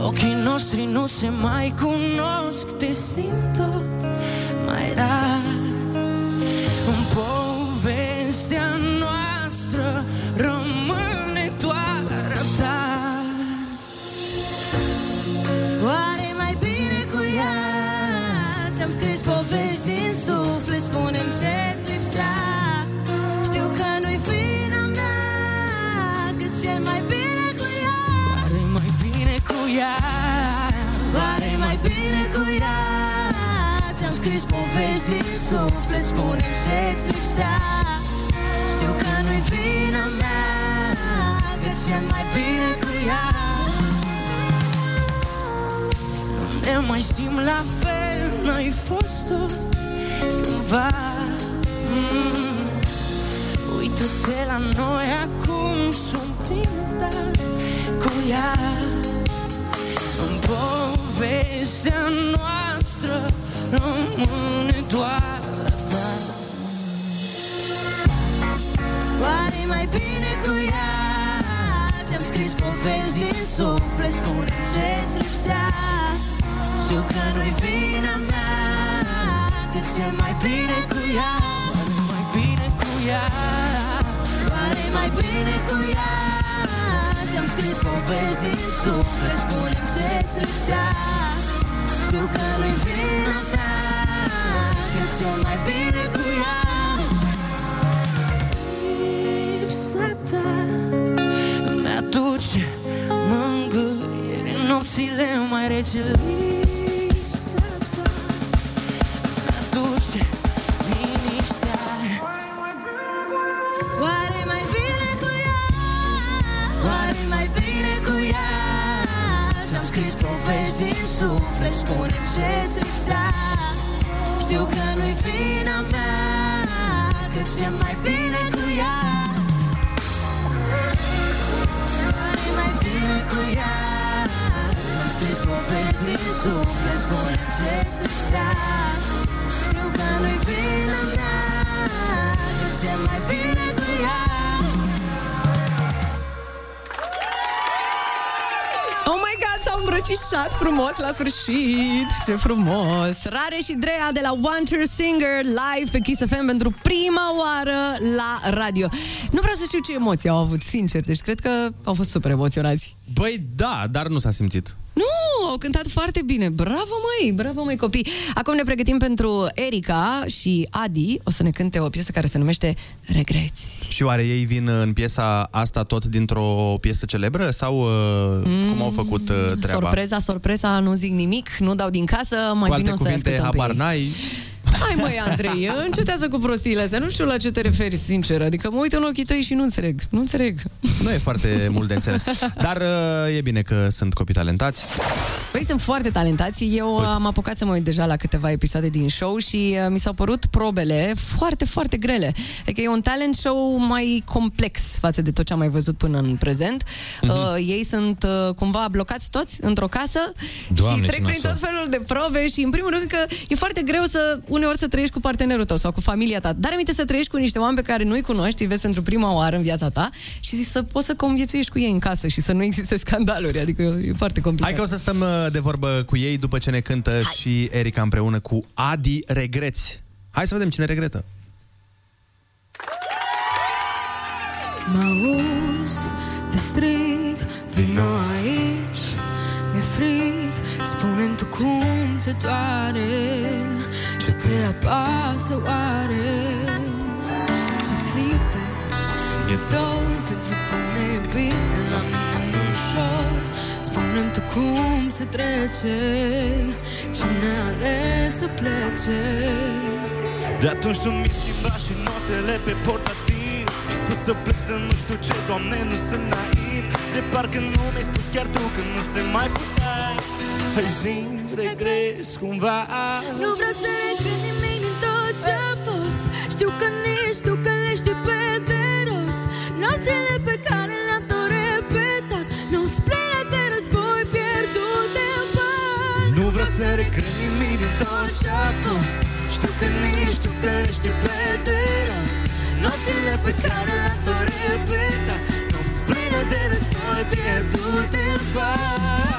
Ochii noștri nu se mai cunosc, te simt tot mai rar scris povești din suflet Spune-mi ce-ți lipsea. Știu că nu-i vina mea Că ți-e mai bine cu ea. Oare mai bine cu ea? Oare mai bine cu ea? Ți-am scris povești din suflet Spune-mi ce-ți lipsea. Știu că nu-i vina mea Că ți-e mai bine cu ea. Ne mai știm la fel, n-ai fost-o cândva. Mm. Uită-te la noi acum, sunt plină cu ea. În povestea noastră rămâne doar a ta Oare mai bine cu ea? Ți-am scris povești din suflet Spune ce-ți lipsea Știu că nu-i vina mea Că ți-e mai bine cu ea Oare mai bine cu ea? Oare mai bine cu ea? Ți-am scris povești din suflet spune ce-ți lipsea. Știu că nu-i vina mea Că ți-e mai bine cu ea. Lipsa ta Îmi aduce mângâiere în nopțile mai rece. Lipsa din suflet spune ce-ți lipsea Știu că nu-i vina mea Că ți-e mai bine cu ea. Oare mai bine cu ea. Ți-am scris povești din suflet spune ce-ți lipsea Știu că nu-i vina mea Că ți-e mai bine cu ea s-au îmbrăcișat frumos la sfârșit. Ce frumos. Rare și Drea de la Wonder Singer Live pe Kiss FM pentru prima oară la radio. Nu vreau să știu ce emoții au avut, sincer. Deci cred că au fost super emoționați. Băi, da, dar nu s-a simțit. Nu, au cântat foarte bine Bravo măi, bravo măi copii Acum ne pregătim pentru Erica și Adi O să ne cânte o piesă care se numește Regreți Și oare ei vin în piesa asta tot dintr-o piesă celebră? Sau uh, mm, cum au făcut uh, treaba? Sorpreza, sorpresa, nu zic nimic Nu dau din casă, mai Cu bine alte o să cuvinte, ascultăm pe habar ei. n-ai? Hai măi, Andrei, încetează cu prostiile astea Nu știu la ce te referi, sincer Adică mă uit în ochii tăi și nu înțeleg Nu înțeleg Nu e foarte mult de înțeles. Dar uh, e bine că sunt copii talentați. Păi sunt foarte talentați. Eu Uite. am apucat să mă uit deja la câteva episoade din show și uh, mi s-au părut probele foarte, foarte grele. Adică e un talent show mai complex față de tot ce am mai văzut până în prezent. Mhm. Uh, ei sunt uh, cumva blocați toți într-o casă Doamne, și ce trec prin nasol. tot felul de probe și în primul rând că e foarte greu să una uneori să trăiești cu partenerul tău sau cu familia ta, dar aminte să trăiești cu niște oameni pe care nu-i cunoști, îi vezi pentru prima oară în viața ta și să poți să conviețuiești cu ei în casă și să nu existe <laughs> scandaluri, adică e foarte complicat. Hai că o să stăm uh, de vorbă cu ei după ce ne cântă Hai. și Erica împreună cu Adi Regreți. Hai să vedem cine regretă. Mă auzi, te strig, vino aici Mi-e frig, spune-mi tu cum te doare Ce te apasă oare Ce clipe? Mi-e dor pentru tine e bine La mine nu ușor. Spune-mi tu cum se trece Cine a ales să plece? De atunci tu mi schimba și notele pe portativ. Mi-ai spus să plec să nu știu ce, doamne, nu sunt naiv. De parcă nu mi-ai spus chiar tu că nu se mai putea Hai zi, regres cumva. Nu vreau să regret nimic din tot ce-a fost. Știu că nici tu că le știi pe de rost. Nopțile pe care le-am tot repetat Nu-ți pline de război pierdute în bani. Nu vreau să regret nimic din tot ce-a fost. Știu că nici tu că le știi pe de rost. Nopțile pe care le-am tot repetat Nu-ți pline de război pierdute în bani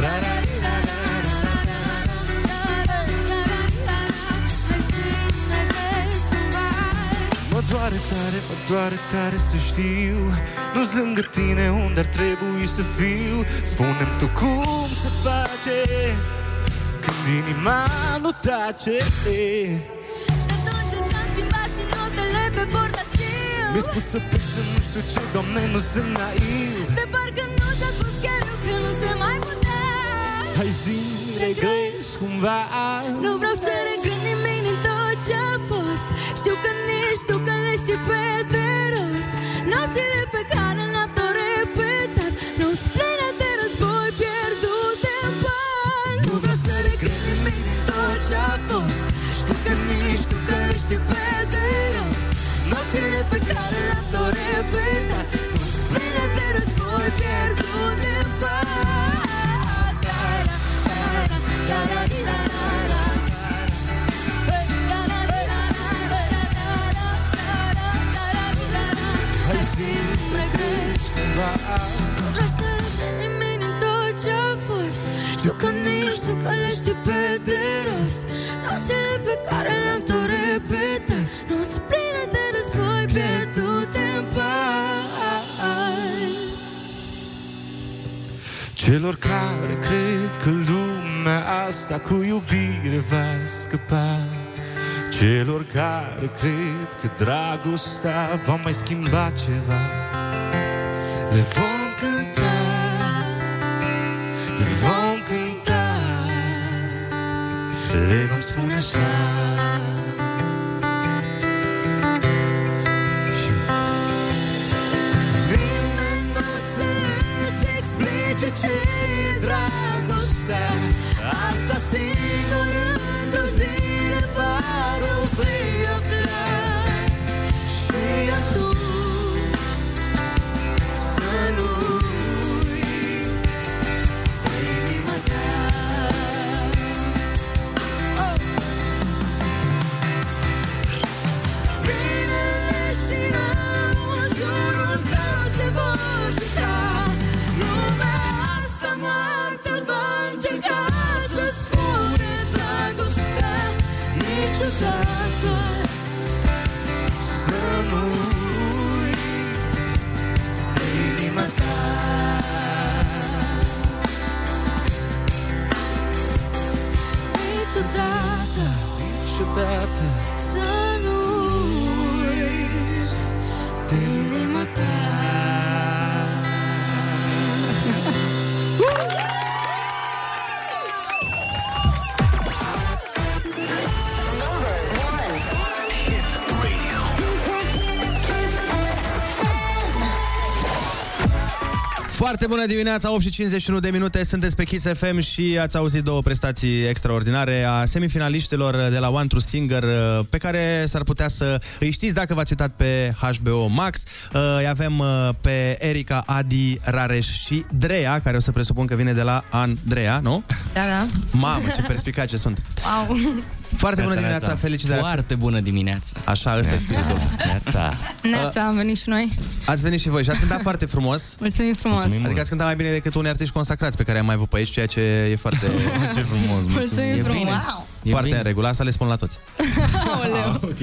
Mă doare tare, mă doare tare să știu. Nu-s lângă tine unde ar trebui să fiu. Spune-mi tu cum se face Când inima nu tace. Atunci ți-am schimbat și notele pe portativ. Mi-ai spus să plec să nu știu ce, doamne, nu sunt naiv. De parcă nu ți-a spus chiar eu că nu se mai putea Hai zi, regres cumva Nu vreau să regret nimic din tot ce-a fost. Știu că nici tu că le știi pe de rost. Nopțile pe care le-am tot repetat Nu-ți pline de război pierdute în bani Nu vreau să regret nimic din tot ce-a fost. Știu că nici tu că le știi pe de rost. Nopțile pe care le-am tot repetat Știu că nici tu că le știi pe de rost. Nopțile pe care le-am tot repetat. Nu-ți pline de război pierdute în bani Celor care cred că lumea asta cu iubire va scăpa. Celor care cred că dragostea va mai schimba ceva. Le vom Le vom spune așa să nu uiți de inima ta Niciodată Niciodată să Foarte bună dimineața, 8 și 51 de minute, sunteți pe Kiss FM și ați auzit două prestații extraordinare a semifinaliștilor de la One True Singer, pe care s-ar putea să îi știți dacă v-ați uitat pe HBO Max. Îi avem uh, pe Erika, Adi, Rareș și Drea, care o să presupun că vine de la Andreea, nu? Da, da. Mamă, ce perspicace sunt! Wow. Foarte bună dimineața, felicitări! Foarte bună dimineața. Așa, ăsta e spiritul. Neața. Neața, am venit și noi. Ați venit și voi și ați cântat foarte frumos. Mulțumim frumos. Adică ați cântat mai bine decât unii artiști consacrați pe care am mai avut pe aici, ceea ce e foarte... <laughs> ce frumos, Mulțumim E frumos. bine. Wow. E foarte bine. în regulă, asta le spun la toți. <laughs> Aoleu. Ok.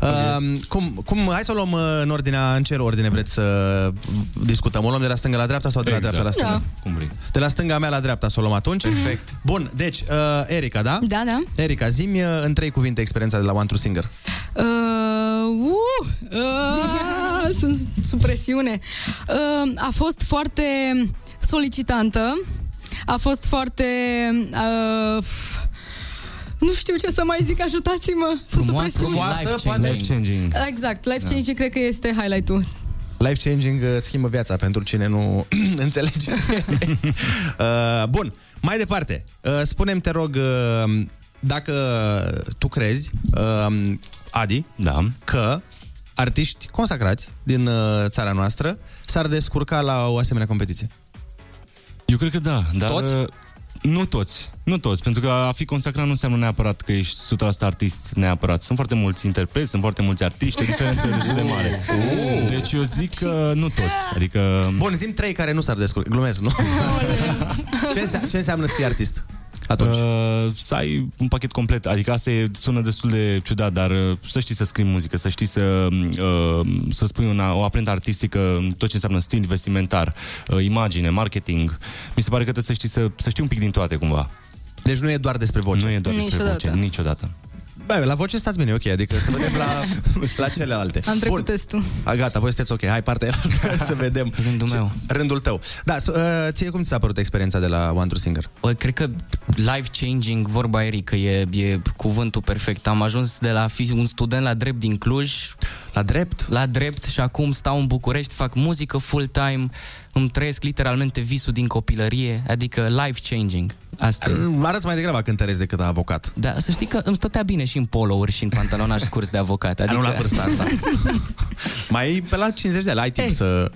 Uh, cum, cum, hai să o luăm uh, în ordinea, în ce ordine vreți să discutăm? O luăm de la stânga la dreapta sau de la dreapta la stânga? Da. Cum vrei. De la stânga mea la dreapta să o luăm atunci. Perfect. Bun, deci, uh, Erica, da? Da, da. Erica, zi-mi uh, în trei cuvinte experiența de la One True Singer. Uh, uh, uh, <laughs> sunt sub presiune. Uh, a fost foarte solicitantă. A fost foarte... Uh, nu știu ce să mai zic, ajutați-mă. Sunt sub Frumoasă și presiune. life-changing. Life changing. Exact, life changing cred că este highlight-ul. Life changing uh, schimbă viața pentru cine nu <clears throat> înțelege. <laughs> uh, bun, mai departe. Uh, spune-mi, te rog, uh, dacă tu crezi, uh, Adi, Da. că artiști consacrați din uh, țara noastră s-ar descurca la o asemenea competiție. Eu cred că da, dar... Toți? Uh, Nu toți, nu toți, pentru că a fi consacrat nu înseamnă neapărat că ești 100% artist neapărat. Sunt foarte mulți interpreți, sunt foarte mulți artiști, o diferență destul de mare. Deci eu zic că nu toți, adică... Bun, zim trei care nu s-ar descurca. Glumesc, nu? ce, înse- ce înseamnă să fii artist? Atunci. Uh, să ai un pachet complet, adică asta e, sună destul de ciudat, dar uh, să știi să scrii muzică, să știi să, uh, să spui una, o amprentă artistică, în tot ce înseamnă stil vestimentar, uh, imagine, marketing. Mi se pare că trebuie să știi, să, să știi un pic din toate cumva. Deci nu e doar despre voce. Nu e doar despre Niciodată. voce, niciodată. Bă, la voce stați bine, ok, adică să vedem la, <laughs> la celelalte. Am trecut Bun. testul. A, gata, voi sunteți ok, hai partea aia <laughs> să vedem. Rândul meu. Rândul tău. Da, s- uh, ție cum ți s-a părut experiența de la One True Singer? Bă, cred că life-changing, vorba Erică, e, e cuvântul perfect. Am ajuns de la a fi un student la drept din Cluj. La drept? La drept și acum stau în București, fac muzică full-time, îmi trăiesc literalmente visul din copilărie, adică life-changing. Asta e. Arăți mai degrabă cântăresc decât avocat. Da, să știi că îmi stătea bine și în polouri și în pantalonaj <laughs> scurs de avocat. Adică... Adică Nu la vârsta asta. <laughs> mai pe la 50 de ani, ai timp Ei. să...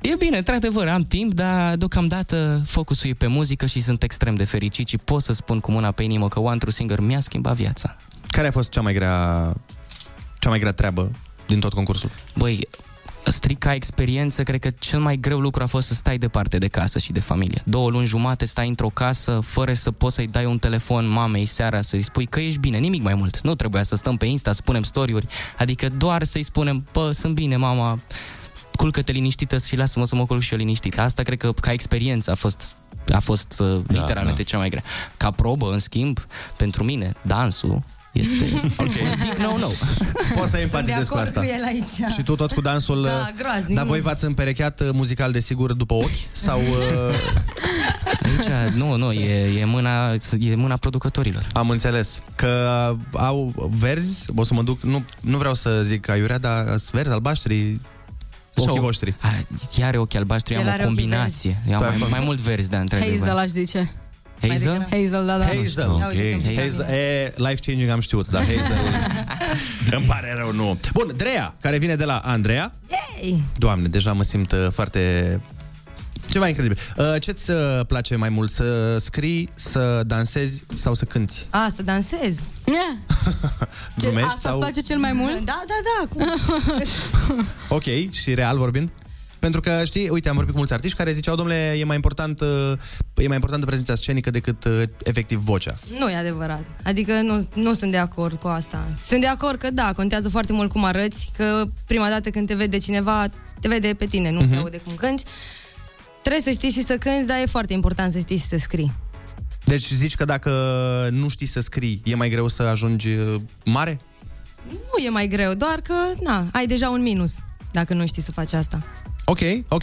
E bine, într-adevăr, am timp, dar deocamdată focusul e pe muzică și sunt extrem de fericit și pot să spun cu mâna pe inimă că One True Singer mi-a schimbat viața. Care a fost cea mai grea, cea mai grea treabă din tot concursul? Băi, strict ca experiență, cred că cel mai greu lucru a fost să stai departe de casă și de familie. Două luni jumate stai într-o casă fără să poți să-i dai un telefon mamei seara să-i spui că ești bine, nimic mai mult. Nu trebuia să stăm pe Insta, să spunem story-uri, adică doar să-i spunem, bă, sunt bine, mama, culcă-te liniștită și lasă-mă să mă culc și eu liniștit. Asta cred că ca experiență a fost a fost uh, literalmente da. cea mai grea. Ca probă, în schimb, pentru mine, dansul este un deep no-no. Poți să Sunt de empatizezi cu acord asta. cu el aici. Și tu tot cu dansul... Da, uh, groaznic, Dar nu. voi v-ați împerecheat uh, muzical, desigur, după ochi? Sau... Uh, <laughs> Aici, nu, nu, e, e, mâna, e mâna producătorilor. am înțeles. Că uh, au verzi, o să mă duc... Nu, nu vreau să zic aiurea, dar sunt verzi, albaștri, ochii Așa, voștri. A, iar ochi albaștri, El am are o ochii combinație. Eu Tu am ai mai, făcut- mai mult verzi, da, Hazel într-adevăr. aș zice. Mai Hazel? degrabă. Hazel, da, da. Hazel. Ia uite că- Hazel. E, life-changing am știut, dar Hazel... <laughs> Îmi pare rău, nu. Bun, Drea, care vine de la Andreea. Yay! Doamne, deja mă simt uh, foarte... Ceva incredibil. Uh, ce-ți uh, place mai mult? Să scrii, să dansezi sau să cânti? A, să dansez. Yeah. <laughs> Ce, Glumești asta sau- îți place cel mai mult? Da, da, da. Cum? <laughs> Ok, și real vorbind? Pentru că, știi, uite, am vorbit cu mulți artiști care ziceau, domnule, e mai important, uh, e mai importantă prezența scenică decât uh, efectiv vocea. Nu e adevărat. Adică nu, nu sunt de acord cu asta. Sunt de acord că da, contează foarte mult cum arăți, că prima dată când te vede cineva, te vede pe tine, nu Mhm. te aude cum cânti. Trebuie să știi și să cânti, dar e foarte important să știi și să scrii. Deci zici că dacă nu știi să scrii, e mai greu să ajungi uh, mare? Nu e mai greu, doar că, na, ai deja un minus dacă nu știi să faci asta. Ok, ok.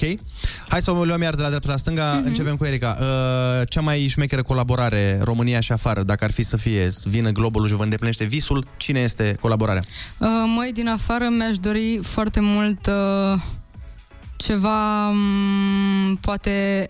Hai să o luăm iar de la dreapta la stânga. Mhm. Mm-hmm. Începem cu Erica. Uh, cea mai șmecheră colaborare România și afară, dacă ar fi să fie, să vină globul și vă îndeplinește visul, cine este colaborarea? Uh, măi, din afară mi-aș dori foarte mult uh, ceva, m, poate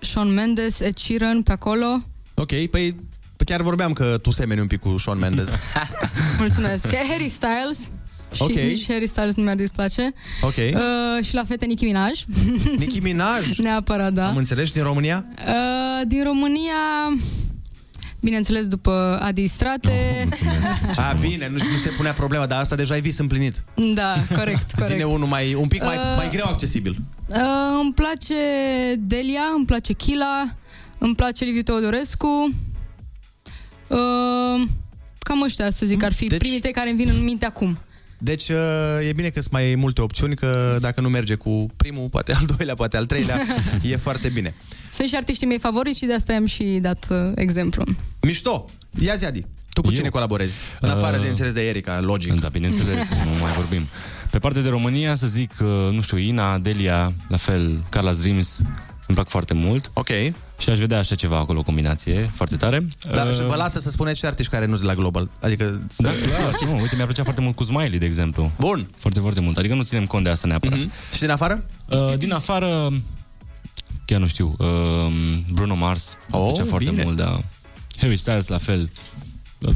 Shawn Mendes, Ed Sheeran pe acolo. Ok, păi chiar vorbeam că tu semeni un pic cu Shawn Mendes. <laughs> Mulțumesc. Că Harry Styles. Și Ok. nici Harry Styles nu mi-ar displace. Ok. Uh, și la fete Nicki Minaj. <laughs> Nicki Minaj? Neapărat, da. Am înțeles din România? Uh, din România, bineînțeles, după Adi Strate. A, bine, nu, nu se punea problema, dar asta deja ai vis împlinit. Da, corect, <laughs> corect. Zine unul mai, un pic mai, Uh, mai greu accesibil. Uh, îmi place Delia, îmi place Chila, îmi place Liviu Teodorescu. Uh, cam ăștia, să zic, ar fi deci... primii trei care îmi vin în minte acum. Deci uh, e bine că sunt mai multe opțiuni, că dacă nu merge cu primul, poate al doilea, poate al treilea, <laughs> e foarte bine. Sunt și artiștii mei favoriți și de asta i-am și dat uh, exemplu. Mișto! Ia zi, Adi, tu cu cine colaborezi? În afară Uh, de înțeles de Erika, logic. Da, bineînțeles, <laughs> nu mai vorbim. Pe partea de România, să zic, uh, nu știu, Ina, Delia, la fel, Carla Dreams, îmi plac foarte mult. Ok. Și aș vedea așa ceva acolo, o combinație foarte tare. Da, Uh, și vă lasă să spuneți și artiști care nu sunt la Global. Adică... Să... Da, clar, nu, uite, mi-a plăcea foarte mult cu Smiley, de exemplu. Bun. Foarte, foarte mult. Adică nu ținem cont de asta neapărat. Mm-hmm. Și din afară? Uh, din afară, chiar nu știu, uh, Bruno Mars. Oh, mi plăcea foarte bine. mult, da. Harry Styles, la fel.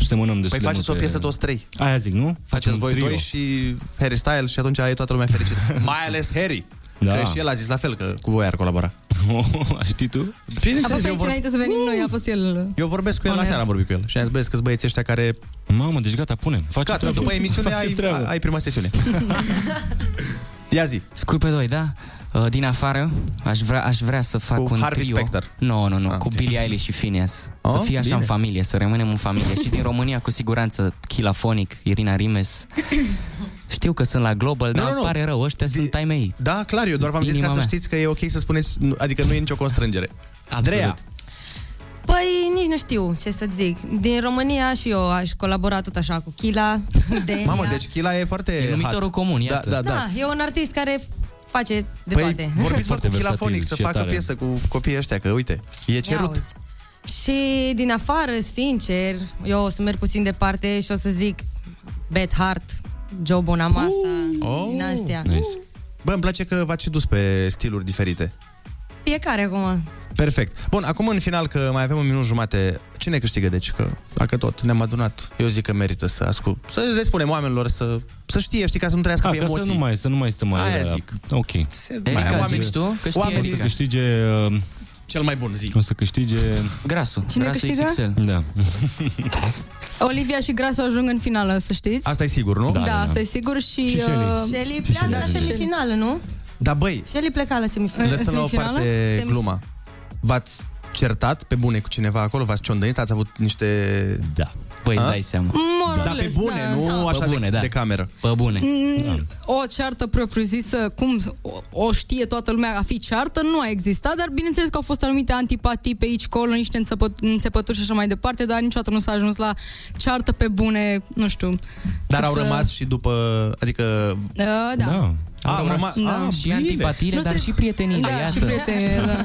Semănăm destul Păi de faceți o multe- piesă toți trei. Aia zic, nu? Faceți un voi trio. doi și Harry Styles și atunci e toată lumea fericită. <laughs> Mai ales Harry. Da. Că și el a zis la fel, că cu voi ar colabora. <laughs> Știi tu? A fost aici înainte să venim noi, a fost el... Eu vorbesc cu el, On la air. seara am vorbit cu el. Și am zis, băieți, că băieții ăștia care... Mamă, deci gata, punem. Facem Gata, treabă. după emisiune Facem ai, treabă. ai prima sesiune. <laughs> Ia zi. Scurt pe doi, da? Uh, Din afară, aș vrea, aș vrea să fac Cu un Harvey trio. Specter. Nu, nu, nu, Ah, cu ok. Billie Eilish și Phineas. Oh, să fie așa bine. în familie, să rămânem în familie. și din România, cu siguranță, Chilafonic, Irina Rimes. <laughs> Știu că sunt la Global, dar nu, îmi nu. pare rău, ăștia sunt ai mei. Da, clar, eu doar v-am zis Inima ca să mea. știți că e ok să spuneți, nu- adică nu e nicio constrângere. Andreea, Păi nici nu știu ce să zic. Din România și eu aș colabora tot așa cu Chila, <laughs> Delia. mamă, deci Chila e foarte E numitorul hot. comun, Da, iată. da, da. Da, e un artist care face de Păi toate. vorbiți mă cu Foarte Chilafonic versatil să și facă tare. piesă cu copiii ăștia, că uite, e Ia cerut. auzi. Și din afară, sincer, eu o să merg puțin departe și o să zic Beth Hart, Joe Bonamassa, Oh. din astea. Nice. Bă, îmi place că v-ați și dus pe stiluri diferite. Fiecare acum. Perfect. Bun, acum în final, că mai avem un minut jumate, cine câștigă, deci? Că dacă tot ne-am adunat, eu zic că merită să ascult, să le spunem oamenilor, să, să știe, știi, ca să nu trăiască Ah, pe ca emoții. să nu mai, să nu mai stăm mai... Aia uh, zic. Ok. Erica, zici tu? Că știe oamenii- O să Erica. câștige... Uh, Cel mai bun zi. o să câștige... Grasul. Cine Grasul câștigă? XXL. Da. <laughs> Olivia și Grasu ajung în finală, să știți. Asta e sigur, nu? Da, da, asta e sigur și... Și Shelly. uh, Shelly Și pleacă la Shelly. semifinală, nu? Dar băi, Shelly pleca la semifinală. lăsăm la o semifinală? parte Semif- gluma. V-ați certat pe bune cu cineva acolo? V-ați ciondănit? Ați avut niște... Da. Băi, îți A? dai seama. More or Dar pe less, bune, da. nu așa Pe bune, de, da. de cameră. Pe bune. Mm, O ceartă propriu-zisă, cum o, o știe toată lumea a fi ceartă, nu a existat, dar bineînțeles că au fost anumite antipatii pe aici, colo, niște înțepă- înțepături și așa mai departe, dar niciodată nu s-a ajuns la ceartă pe bune, nu știu. Dar au Să- rămas și după... Adică... Uh, da. Da. A, au rămas... Da. A, Și bine. antipatire, Nu dar se- și prietenire, Da, iată. și prieteni, da.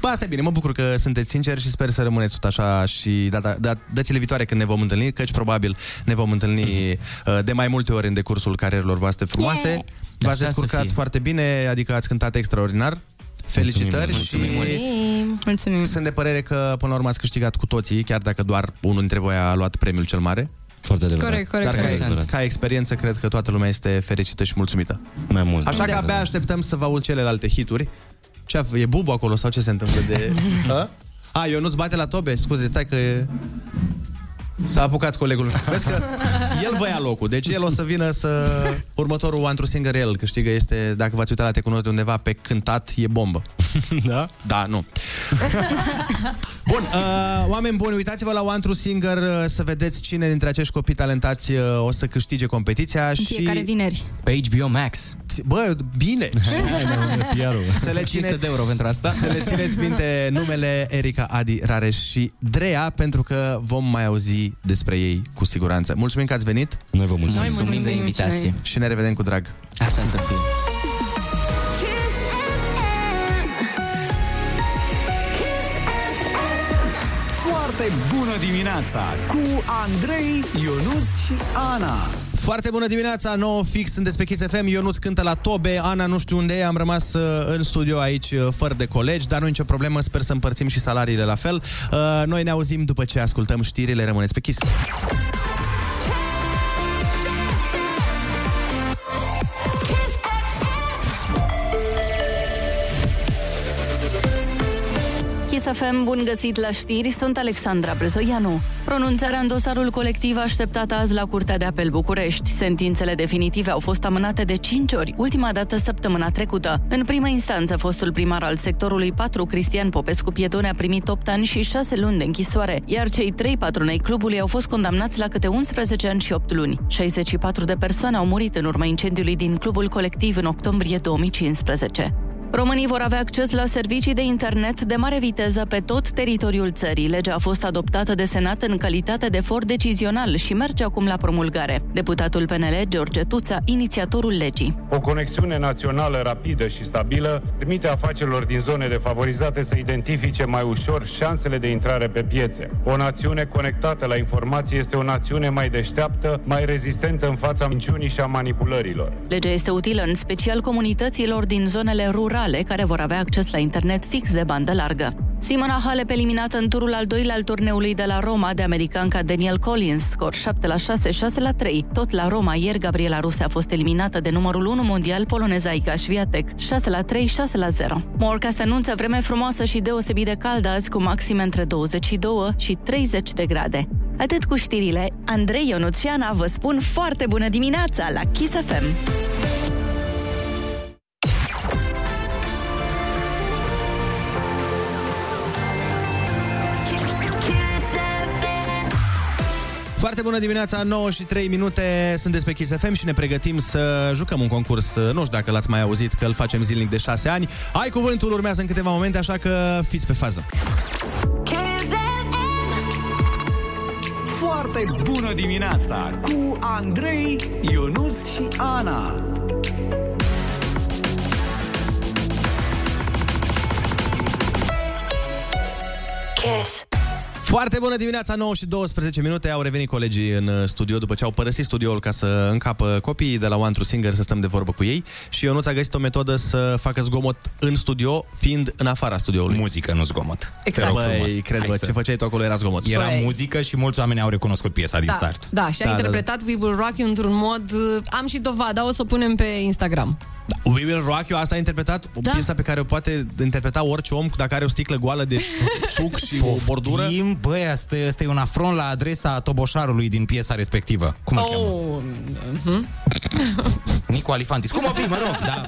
Bă, <laughs> asta e bine, mă bucur că sunteți sinceri și sper să rămâneți tot așa și data, da, dățile viitoare când ne vom întâlni, căci probabil ne vom întâlni uh, de mai multe ori în decursul carierelor voastre frumoase. Yeah. V-ați Așa să descurcat fie. foarte bine, adică ați cântat extraordinar. Felicitări Mulțumim, și Mulțumim. Mulțumim. sunt de părere că până la urmă ați câștigat cu toții, chiar dacă doar unul dintre voi a luat premiul cel mare. Foarte adevărat. Corect, corect, Dar ca, corect. ca experiență, cred că toată lumea este fericită și mulțumită. Mai mult. Așa că abia așteptăm să vă auzi celelalte hituri. Ce a, e bubu acolo sau ce se întâmplă de... <laughs> A? A, eu nu-ți bate la tobe? Scuze, stai că e... S-a apucat colegul. Vezi că el vă ia locul, deci el o să vină să... Următorul One True Singer, el câștigă, este, dacă v-ați uitat la Te Cunosc de undeva, pe cântat, e bombă. <laughs> Da? Da, nu. Bun, uh, oameni buni, uitați-vă la One True Singer uh, să vedeți cine dintre acești copii talentați uh, o să câștige competiția În și... fiecare vineri. Pe HBO Max. Bă, bine! <laughs> <laughs> PR-ul. Să le 500 țineți, de euro pentru asta. să le țineți minte numele Erica, Adi, Rareș și Drea, pentru că vom mai auzi despre ei cu siguranță. Mulțumim că ați venit Noi vă mulțumim. Mulțumim de mulțumim invitație. și și ne revedem cu drag. Așa să fie. Foarte Foarte bună dimineața cu Andrei, Ionus și Ana. Foarte bună dimineața, 9 fix, sunteți pe Kiss FM, Ionuț cântă la tobe, Ana nu știu unde e, am rămas uh, în studio aici uh, fără de colegi, dar nu e nicio problemă, sper să împărțim și salariile la fel. Uh, Noi ne auzim după ce ascultăm știrile, rămâneți pe Kiss. Kiss FM, bun găsit la știri, sunt Alexandra Brezoianu. Pronunțarea în dosarul colectiv așteptată azi la Curtea de Apel București. Sentințele definitive au fost amânate de 5 ori, ultima dată săptămâna trecută. În prima instanță, fostul primar al sectorului 4, Cristian Popescu Pietone, a primit 8 ani și 6 luni de închisoare, iar cei trei patronei clubului au fost condamnați la câte 11 ani și 8 luni. 64 de persoane au murit în urma incendiului din clubul colectiv în octombrie 2015. Românii vor avea acces la servicii de internet de mare viteză pe tot teritoriul țării. Legea a fost adoptată de Senat în calitate de for decizional și merge acum la promulgare. Deputatul PNL, George Tuța, inițiatorul legii. O conexiune națională rapidă și stabilă permite afacerilor din zone defavorizate să identifice mai ușor șansele de intrare pe piețe. O națiune conectată la informații este o națiune mai deșteaptă, mai rezistentă în fața minciunii și a manipulărilor. Legea este utilă în special comunităților din zonele rurale care vor avea acces la internet fix de bandă largă. Simona Halep eliminată în turul al doilea al turneului de la Roma de americanca Daniel Collins, scor 7 la 6, 6 la 3. Tot la Roma, ieri Gabriela Ruse a fost eliminată de numărul 1 mondial poloneza Iga Swiatek, 6 la 3, 6 la 0. Morecast anunță vreme frumoasă și deosebit de caldă azi cu maxime între 22 și 30 de grade. Atât cu știrile, Andrei Ionuț și Ana vă spun foarte bună dimineața la Kiss FM! Foarte bună dimineața, 9 și 3 minute, sunteți pe Kiss FM și ne pregătim să jucăm un concurs, nu știu dacă l-ați mai auzit, că îl facem zilnic de 6 ani. Ai cuvântul, urmează în câteva momente, așa că fiți pe fază. Foarte bună dimineața cu Andrei, Ionus și Ana. Kiss. Foarte bună dimineața, 9 și 12 minute Au revenit colegii în uh, studio După ce au părăsit studioul ca să încapă copiii De la One True Singer să stăm de vorbă cu ei Și Ionuț a găsit o metodă să facă zgomot în studio Fiind în afara studioului Muzică, nu zgomot. Exact. Te rog frumos. Băi, cred, Hai bă, să- ce făceai tu acolo era zgomot Era Băi. muzică și mulți oameni au recunoscut piesa din Da, start. da, și a Da, da, interpretat We Will Rock You într-un mod... uh, Am și dovada, o să o punem pe Instagram. We Will Rock You, asta a interpretat O Da. piesă pe care o poate interpreta orice om Dacă are o sticlă goală de suc și o bordură Poftim, băi, asta, asta e un afront la adresa toboșarului din piesa respectivă. Cum îl cheamă? Oh, mhm. Nicu Alifantis. Cum o fi, mă rog? Da.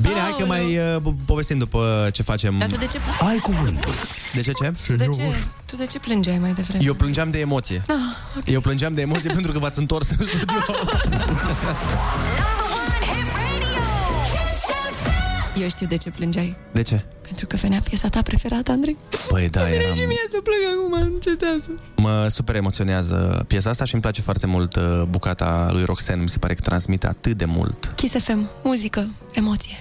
Bine, hai că mai uh, po- povestim după ce facem Dar tu de ce, Ai cuvântul De ce ce? tu de ce, tu de ce plângeai mai devreme? Eu plângeam de emoție Ah, Eu plângeam de emoție pentru că v-ați întors în studio <laughs> Eu știu de ce plângeai. De ce? Pentru că venea piesa ta preferată, Andrei. Păi da, Vine eram... și mie să plâng acum, încetează. Mă super emoționează piesa asta și îmi place foarte mult uh, bucata lui Roxanne. Mi se pare că transmite atât de mult. Kiss FM, muzică, emoție.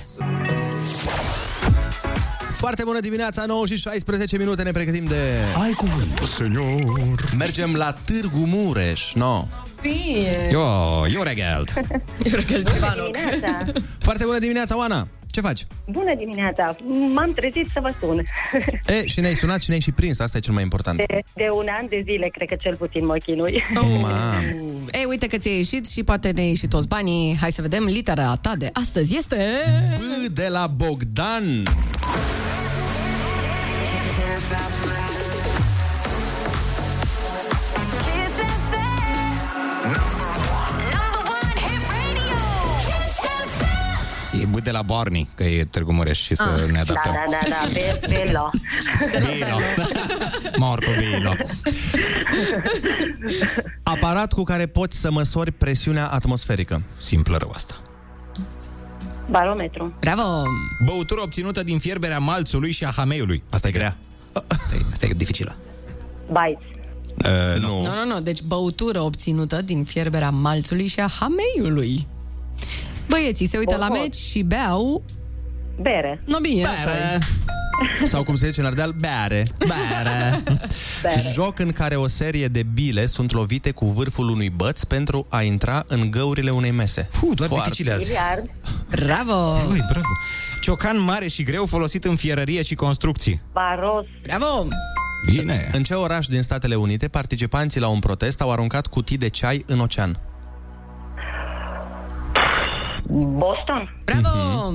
Foarte bună dimineața, 9 și 16 minute, ne pregătim de... Ai cuvântul, senior. Mergem la Târgu Mureș, no. Bine. Eu, eu regelt. Eu <laughs> regelt dimineața. Foarte bună dimineața, Oana. Ce faci? Bună dimineața! M-am trezit să vă sun. <laughs> E, și ne-ai sunat și ne-ai și prins, asta e cel mai important. De, de un an de zile, cred că cel puțin mă chinui. <laughs> Mamă. Ei, uite că ți-a ieșit și poate ne ieși toți banii. Hai să vedem, litera ta de astăzi este... B de la Bogdan. E bă de la Barney, că e Târgu Mureș și să Ah, ne da, adaptăm. da, da, da, be, bello. Bilo. Marco Bilo. Aparat cu care poți să măsori presiunea atmosferică. Simplă rău asta. Barometru. Bravo! Băutură obținută din fierberea malțului și a hameiului. Asta e grea. Asta e, asta e dificilă. Baiți. Uh, nu. Nu, nu, nu. Deci băutură obținută din fierberea malțului și a hameiului. Băieții se uită la Bohot. meci și beau... Bere. No bine, asta Bere. e. <laughs> Sau cum se zice în Ardeal, beare. Beare. <laughs> Joc în care o serie de bile sunt lovite cu vârful unui băț pentru a intra în găurile unei mese. Fu, doar Foarte- dificile azi. Miliard. Bravo! Ui, bravo. Ciocan mare și greu folosit în fierărie și construcții. Baros. Bravo! Bine. În ce oraș din Statele Unite participanții la un protest au aruncat cutii de ceai în ocean? Boston. Bravo!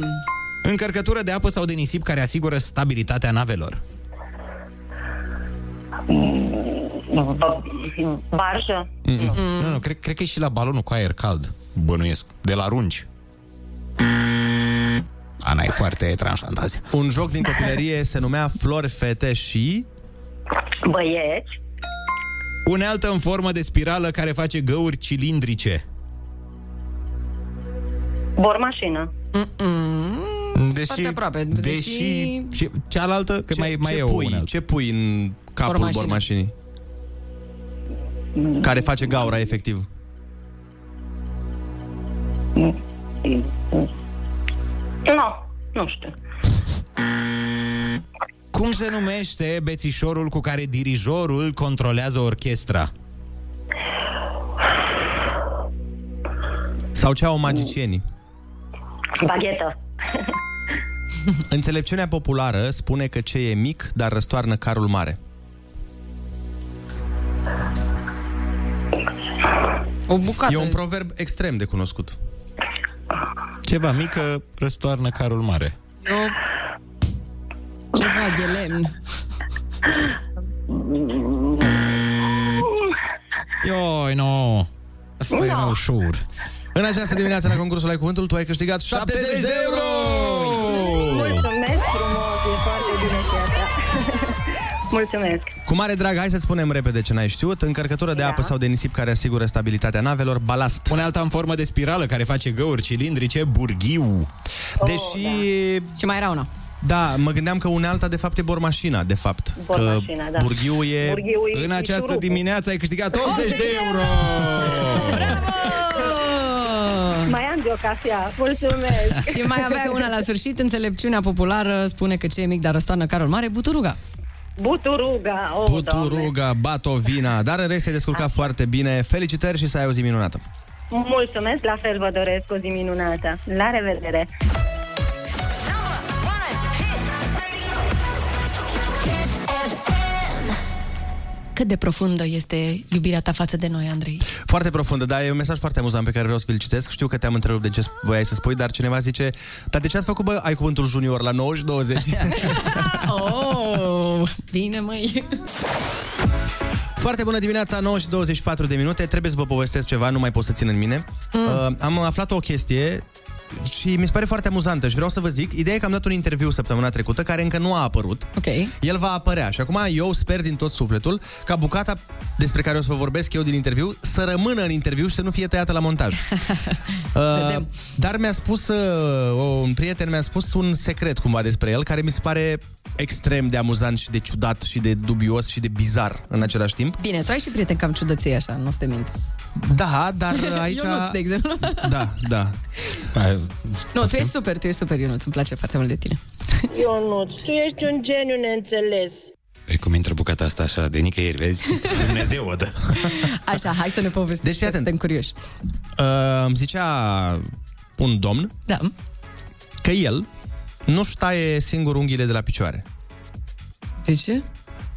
Încărcătură de apă sau de nisip care asigură stabilitatea navelor. Barjă. Mm. Nu, nu, cred, cred că e și la balonul cu aer cald. Bănuiesc. De la runci. Ana e foarte tranșant azi. Un joc din copilărie se numea Flori, fete și... Băieți. Unealtă în formă de spirală care face găuri cilindrice. Bormașină. Deși, Foarte aproape. Deși... Deși- Și cealaltă, că Ce, mai, mai ce e o pui? unealtă. Ce pui în capul Bormașină. bormașinii? Care face gaura, efectiv. Nu, nu știu. Cum se numește bețișorul cu care dirijorul controlează orchestra? Sau ce au magicienii? Baghetă. <laughs> Înțelepciunea populară spune că ce e mic, dar răstoarnă carul mare. O bucată. E un proverb extrem de cunoscut. Ceva mică răstoarnă carul mare. Eu... Ceva de lemn. Ioi, no. Asta era ușor. În această dimineață la concursul Ai Cuvântul tu ai câștigat 70 de euro! Mulțumesc frumos, e foarte bine și asta. <laughs> Mulțumesc. Cu mare drag, hai să-ți spunem repede ce n-ai știut. Încărcătură de apă sau de nisip care asigură stabilitatea navelor, balast. Unealta în formă de spirală care face găuri cilindrice, burghiu. Deși... Și mai era una. Da, mă gândeam că unealta de fapt e bormașina, de fapt. Bormașina, că da. burghiu e... Burghiu e În această șurupul. dimineață ai câștigat 80 de euro! Mai am de o cafea. Mulțumesc. <laughs> Și mai avea una la sfârșit, înțelepciunea populară spune că ce e mic, dar răstoarnă carul mare, buturuga. Buturuga. Oh, Doamne. Puturuga, batovina, dar în rest te-ai descurcat foarte bine. Felicitări și să ai o zi minunată. Mulțumesc, la fel vă doresc o zi minunată. La revedere! Cât de profundă este iubirea ta față de noi, Andrei? Foarte profundă, dar e un mesaj foarte amuzant pe care vreau să vi-l citesc. Știu că te-am întrerupt de ce voiai să spui, dar cineva zice Dar de ce ați făcut, bă, ai cuvântul junior la 9 și 20? <laughs> Oh, bine, măi. Foarte bună dimineața, 9 și 24 de minute. Trebuie să vă povestesc ceva, nu mai pot să țin în mine. Mm. Uh, am aflat o chestie și mi se pare foarte amuzantă și vreau să vă zic. Ideea e că am dat un interviu săptămâna trecută care încă nu a apărut. Ok. El va apărea și acum eu sper din tot sufletul ca bucata despre care o să vă vorbesc eu din interviu să rămână în interviu și să nu fie tăiată la montaj. <laughs> uh, dar mi-a spus, uh, un prieten mi-a spus un secret cumva despre el care mi se pare extrem de amuzant și de ciudat și de dubios și de bizar în același timp. Bine, tu ai și prieteni cam ciudății așa, nu o să te mint. Da, dar <laughs> aici... Ionuț, de exemplu. Da, da. <laughs> Nu, tu ești super, tu ești super, Ionuț, îmi place foarte mult de tine. <laughs> Ionuț, tu ești un geniu neînțeles. E cum intră bucata asta așa de nicăieri, vezi? Dumnezeu o dă. Așa, hai să ne povestești, Deci, fii atent. suntem curioși. Uh, îmi zicea un domn da. că el nu-și taie singur unghiile de la picioare. De ce?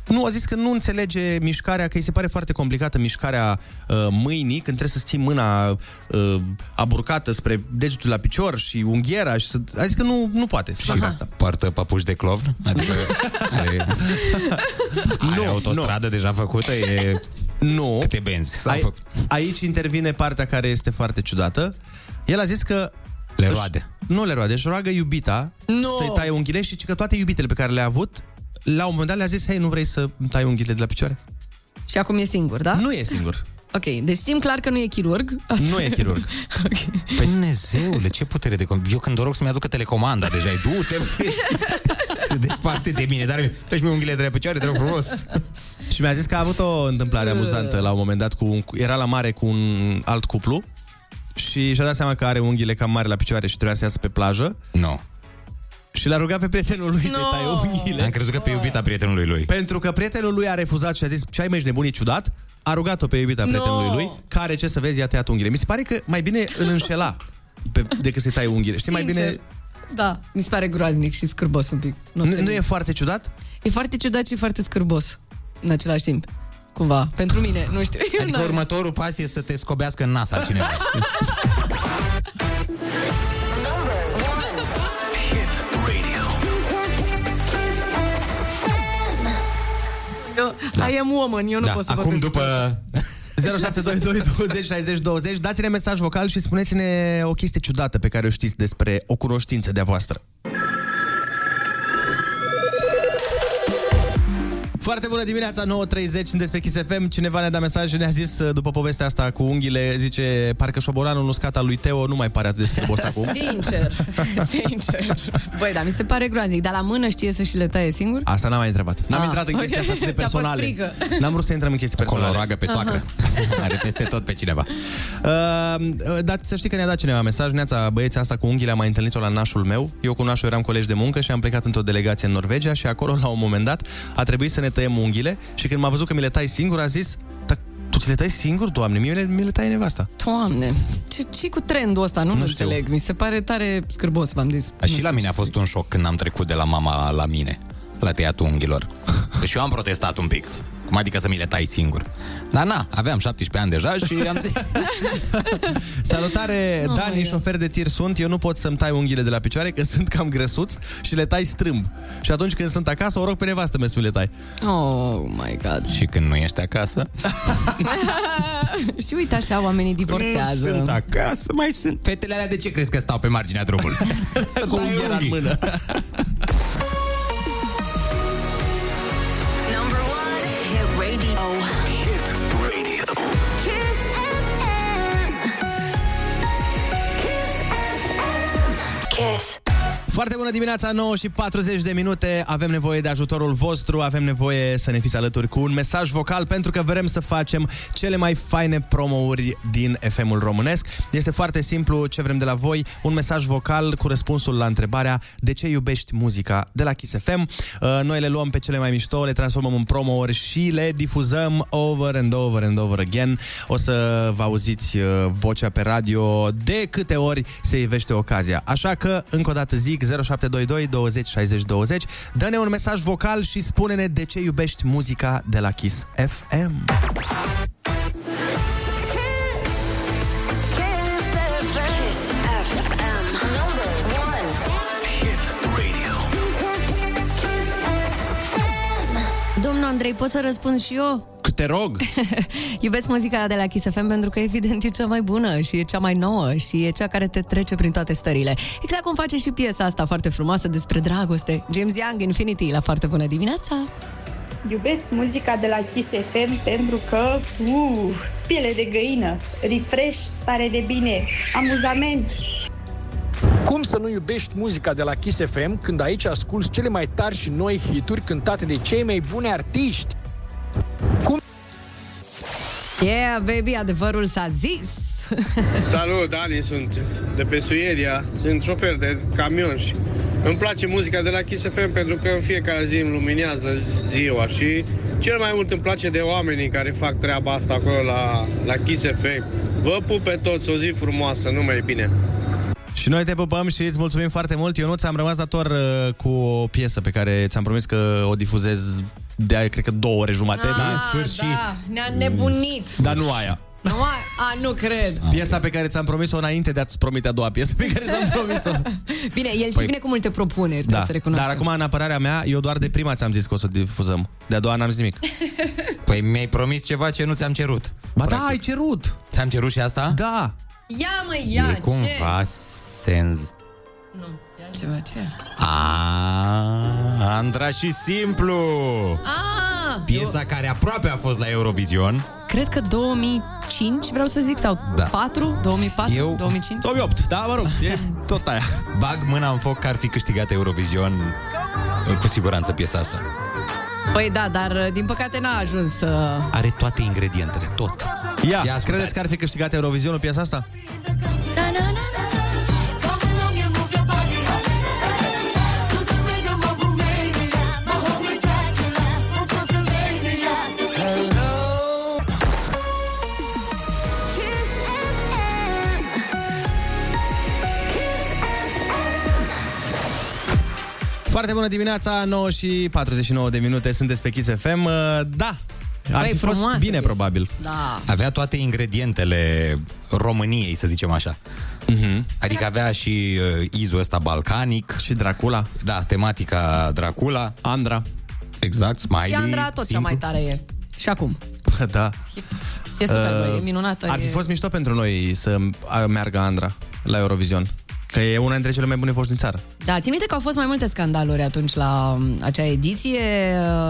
Nu, a zis că nu înțelege mișcarea, că îi se pare foarte complicată mișcarea uh, mâinii, când trebuie să ții mâna uh, aburcată spre degetul la picior și unghiera și să... A zis că nu, nu poate să facă asta. Poartă papuși de clovn? Adică are, <laughs> are autostradă deja făcută? E... Nu. Câte benzi s-au Ai, făcut? aici intervine partea care este foarte ciudată. El a zis că Le își- roade. Nu le roade, își roagă iubita Nu. să-i taie unghiile și zice că toate iubitele pe care le-a avut, la un moment dat le-a zis, hei, nu vrei să îmi tai unghiile de la picioare? Și acum e singur, da? Nu e singur. <laughs> Ok, deci știm clar că nu e chirurg. <laughs> Nu e chirurg. <laughs> Păi Dumnezeule, ce putere de... com- Eu când o rog să-mi aducă telecomanda, deja e du-te, băi, se desparte de mine, dar treci mi unghiile de la picioare, te rog frumos. Și mi-a zis că a avut o întâmplare amuzantă la un moment dat. Cu un, era la mare cu un alt cuplu și și-a dat seama că are unghiile cam mari la picioare și trebuia să iasă pe plajă. Nu. No. și l-a rugat pe prietenul lui să-i taie unghiile. Am crezut că pe iubita prietenului lui. Pentru că prietenul lui a refuzat și a zis, ce ai mă, ești nebun, e ciudat? A rugat-o pe iubita No. prietenului lui, care, ce să vezi, i-a tăiat unghiile. Mi se pare că mai bine îl înșela pe, decât să-i tai unghiile. Știi, mai Sincer, bine... Da, mi se pare groaznic și scârbos un pic. Nu, nu e foarte ciudat? E foarte ciudat și foarte scârbos în același timp. Cumva, pentru mine, nu știu. Eu Adică n-am- următorul pas e să te scobească în nas altcineva. <laughs> Eu, I am woman, eu nu pot să Da, acum vorbesc. după 0722 20 60 20 Dați-ne mesaj vocal și spuneți-ne o chestie ciudată pe care o știți despre o cunoștință de-a voastră. Foarte bună dimineața, 9.30, sunteți pe Kiss FM. Cineva ne-a dat mesaj și ne-a zis, uh, după povestea asta cu unghiile, zice, parcă șoboranul uscat al lui Teo nu mai pare atât de scârbos <laughs> acum. Sincer, <laughs> sincer. Băi, da, mi se pare groaznic, dar la mână știe să și le taie singur? Asta n-am mai întrebat. N-am Ah, intrat în chestii ok. atât de <laughs> Ți-a fost personale. frică. N-am vrut să intrăm în chestii Acolo personale. o roagă pe soacră. Are peste tot pe cineva. Uh, uh, dar să știi că ne-a dat cineva mesaj Neața, băieții asta cu unghiile am mai întâlnit-o la nașul meu Eu cu nașul eram colegi de muncă și am plecat într-o delegație în Norvegia Și acolo, la un moment dat, a trebuit să ne tăiem unghiile Și când m-a văzut că mi le tai singur, a zis "Dar tu ți le tai singur, doamne, mie mi le, mi le taie nevasta Doamne, ce, ce cu trendul ăsta? Nu, nu știu. înțeleg. Mi se pare tare scârbos, v-am zis. Și la mine a fost un șoc când am trecut de la mama la mine, la tăiatul unghiilor. Și eu am protestat un pic. Cum adică să mi le tai singur? Dar na, aveam 17 ani deja și am... <laughs> Salutare, Oh Dani, șofer de tir sunt Eu nu pot să-mi tai unghiile de la picioare Că sunt cam grăsuți și le tai strâmb Și atunci când sunt acasă, o rog pe nevastă mea să mi le tai Oh my god. și când nu ești acasă, <laughs> și uite așa, oamenii divorțează. sunt acasă, mai sunt. Fetele alea de ce crezi că stau pe marginea drumului? <laughs> Cu unghiera în mână Kiss Foarte bună dimineața, 9 și 40 de minute. Avem nevoie de ajutorul vostru, avem nevoie să ne fiți alături cu un mesaj vocal pentru că vrem să facem cele mai faine promouri din FM-ul românesc. Este foarte simplu ce vrem de la voi, un mesaj vocal cu răspunsul la întrebarea de ce iubești muzica de la Kiss FM. Uh, Noi le luăm pe cele mai mișto, le transformăm în promouri și le difuzăm over and over and over again. O să vă auziți uh, vocea pe radio de câte ori se ivește ocazia. Așa că, încă o dată zic, 0722 20 60 20, dă-ne un mesaj vocal și spune-ne de ce iubești muzica de la Kiss FM. Andrei, pot să răspund și eu? Te rog! <laughs> Iubesc muzica de la Kiss FM pentru că evident e cea mai bună și e cea mai nouă și e cea care te trece prin toate stările. Exact cum face și piesa asta foarte frumoasă despre dragoste. James Young, Infinity, la foarte bună dimineața! Iubesc muzica de la Kiss FM pentru că, uh, piele de găină, refresh, stare de bine, amuzament. Cum să nu iubești muzica de la Kiss FM când aici asculti cele mai tari și noi hituri cântate de cei mai buni artiști? Yeah, baby, adevărul s-a zis! <laughs> Salut, Dani sunt de pe Suedia, sunt șofer de camion și îmi place muzica de la Kiss FM pentru că în fiecare zi îmi luminează ziua și cel mai mult îmi place de oamenii care fac treaba asta acolo la, la Kiss FM. Vă pup pe toți, o zi frumoasă, numai bine! Și noi te pupăm și îți mulțumim foarte mult. Ionuț, am rămas dator uh, cu o piesă pe care ți-am promis că o difuzez de aia, cred că două ore jumate, Ah, dar în sfârșit. Da, ne-a nebunit! Dar nu aia. Nu, a, a, nu cred! Piesa pe care ți-am promis-o înainte de a-ți promite a doua piesă pe care ți-am promis-o. <laughs> Bine, el și Păi- vine cu multe propuneri, trebuie Da, să recunoaștem. dar acum în apărarea mea, eu doar de prima ți-am zis că o să difuzăm. De a doua n-am zis nimic. <laughs> Păi mi-ai promis ceva ce nu ți-am cerut. Ba da, ai cerut. Ți-am cerut și asta? Da. Ia mă, ia, e ce? Cumva sens. Nu, e altceva, ce e asta? A, Andra și simplu! Ah, Piesa care aproape a fost la Eurovision. cred că 2005, vreau să zic, sau Da. 4, 2004, Eu- 2005. 2008, da, mă rog, e tot aia. Bag mâna în foc că ar fi câștigat Eurovision cu siguranță piesa asta. Păi da, dar din păcate n-a ajuns să... Are toate ingredientele, tot. Ia, Ia ascultați. credeți că ar fi câștigat Eurovizionul piesa asta? Foarte bună dimineața, 9 și 49 de minute, sunteți pe Kiss FM. Uh, Da, ar Băi, fi fost frumoasă bine, piesă. probabil. Da. Avea toate ingredientele României, să zicem așa. Mm-hmm. Adică avea și uh, izul ăsta balcanic. Și Dracula. Da, tematica Dracula. Andra. Exact, Smiley. Și Andra tot cea simplu. mai tare e. Și acum. <laughs> Da. E super, Uh, băi, e minunată. Ar fi e... fost mișto pentru noi să a- meargă Andra la Eurovision. Că e una dintre cele mai bune voci din țară. Da, țin minte că au fost mai multe scandaluri atunci la um, acea ediție.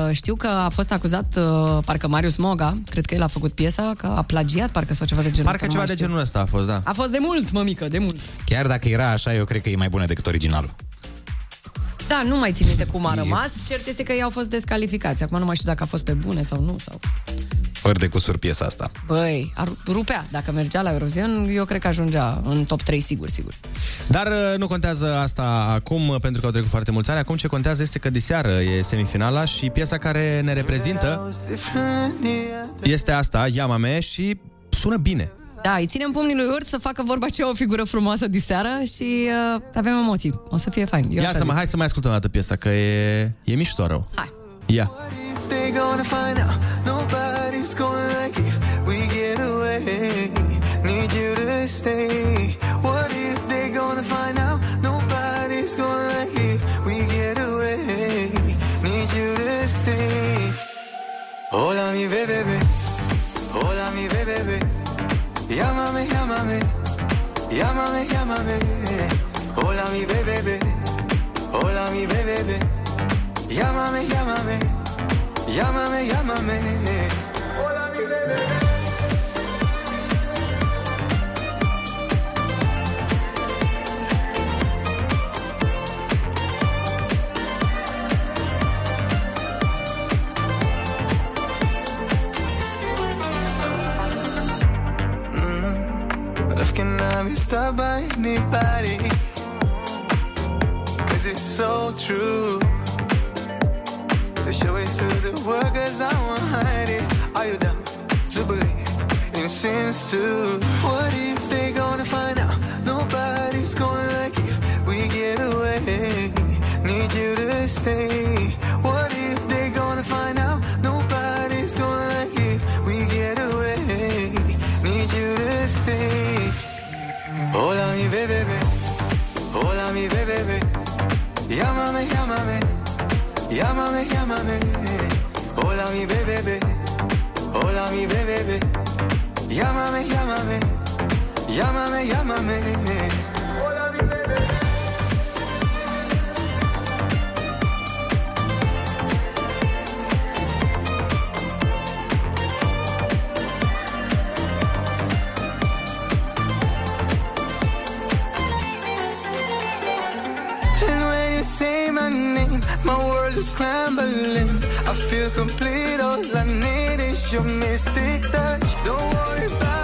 Uh, Știu că a fost acuzat uh, parcă Marius Moga, cred că el a făcut piesa, că a plagiat parcă sau ceva de genul Parcă ăsta, nu ceva mai de știu. genul ăsta a fost, da. A fost de mult, mămică, de mult. Chiar dacă era așa, eu cred că e mai bună decât originalul. Da, nu mai țin minte cum a rămas. Cert este că ei au fost descalificați. Acum nu mai știu dacă a fost pe bune sau nu. Sau... Fără de cusur piesa asta. Băi, ar rupea. Dacă mergea la Eurovision, eu cred că ajungea în top 3, sigur, sigur. Dar uh, nu contează asta acum, uh, pentru că au trecut foarte mulți ani. Acum ce contează este că diseară e semifinala și piesa care ne reprezintă este asta, Yamame, și sună bine. Da, îi ținem pumnii lui Urs să facă vorba ce o figură frumoasă diseară și uh, avem emoții. O să fie fain. Eu Ia așa să mai, zic. hai să mai ascultăm o dată piesa, că e, e mișto rău. Hai. Ia. They gonna find out nobody's gonna like if we get away. Need you to stay. What if they gonna find out nobody's gonna like if we get away? Need you to stay. Hola mi bebé, hola mi bebé. Llámame, llámame, llámame, llámame. Hola mi bebé, hola mi bebé. Llámame, llámame, llámame, llámame. Hola mi bebé. Love cannot be stopped by anybody. Cause it's so true. To show it to the cause I won't hide it. Are you down to believe in sins too? What if they gonna find out nobody's gonna like if we get away? Need you to stay. What if they gonna find out nobody's gonna like it? We get away. Need you to stay. Hold Hola mi bebé, Llámame, llámame. Hola mi bebé. Hola mi bebé. Llámame, llámame. Llámame, llámame. My world is crumbling. I feel complete. All I need is your mystic touch. Don't worry about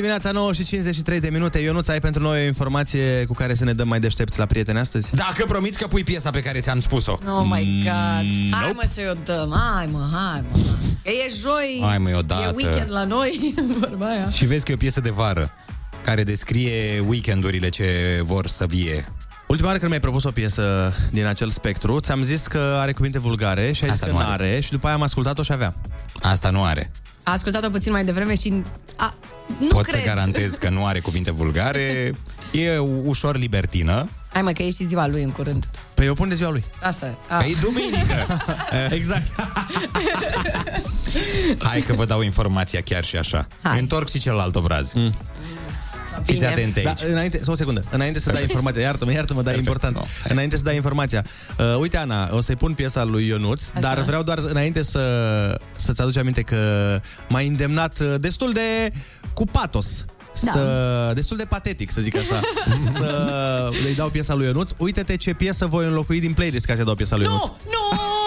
dimineața, 9 și 53 de minute. Ionuț, ai pentru noi o informație cu care să ne dăm mai deștepți la prieteni astăzi? Dacă promiți că pui piesa pe care ți-am spus-o. Oh my God! Mm, Hai mă să-i o dăm, hai mă, hai mă. Că e joi, Hai, mă, odată. e weekend la noi, <laughs> vorba aia. Și vezi că e o piesă de vară care descrie weekendurile ce vor să vie. Ultima oară când mi-ai propus o piesă din acel spectru, ți-am zis că are cuvinte vulgare și ai zis Asta că nu nu are. are și după aia am ascultat-o și avea. Asta nu are. A ascultat-o puțin mai devreme și... A, nu Pot cred. să garantez că nu are cuvinte vulgare. E ușor libertină. Hai mă, că e și ziua lui în curând. Păi eu pun de ziua lui. Asta e. A. Păi duminică. <laughs> exact. Hai că vă dau informația chiar și așa. Hai. Întorc și celălalt obraz. Mm. Fiți atenți Da, aici. înainte, sau o secundă, înainte să dai informația, iartă-mă, iartă-mă, dar e important. Înainte să dai informația. Uh, uite, Ana, o să-i pun piesa lui Ionuț, Așa. dar vreau doar înainte să, să-ți aduci aminte că m-ai îndemnat uh, destul de cu patos. Da. Să, destul de patetic, să zic așa <laughs> Să îi dau piesa lui Ionuț Uite-te ce piesă voi înlocui din playlist Ca să dau piesa lui Ionuț Nu, nu, asta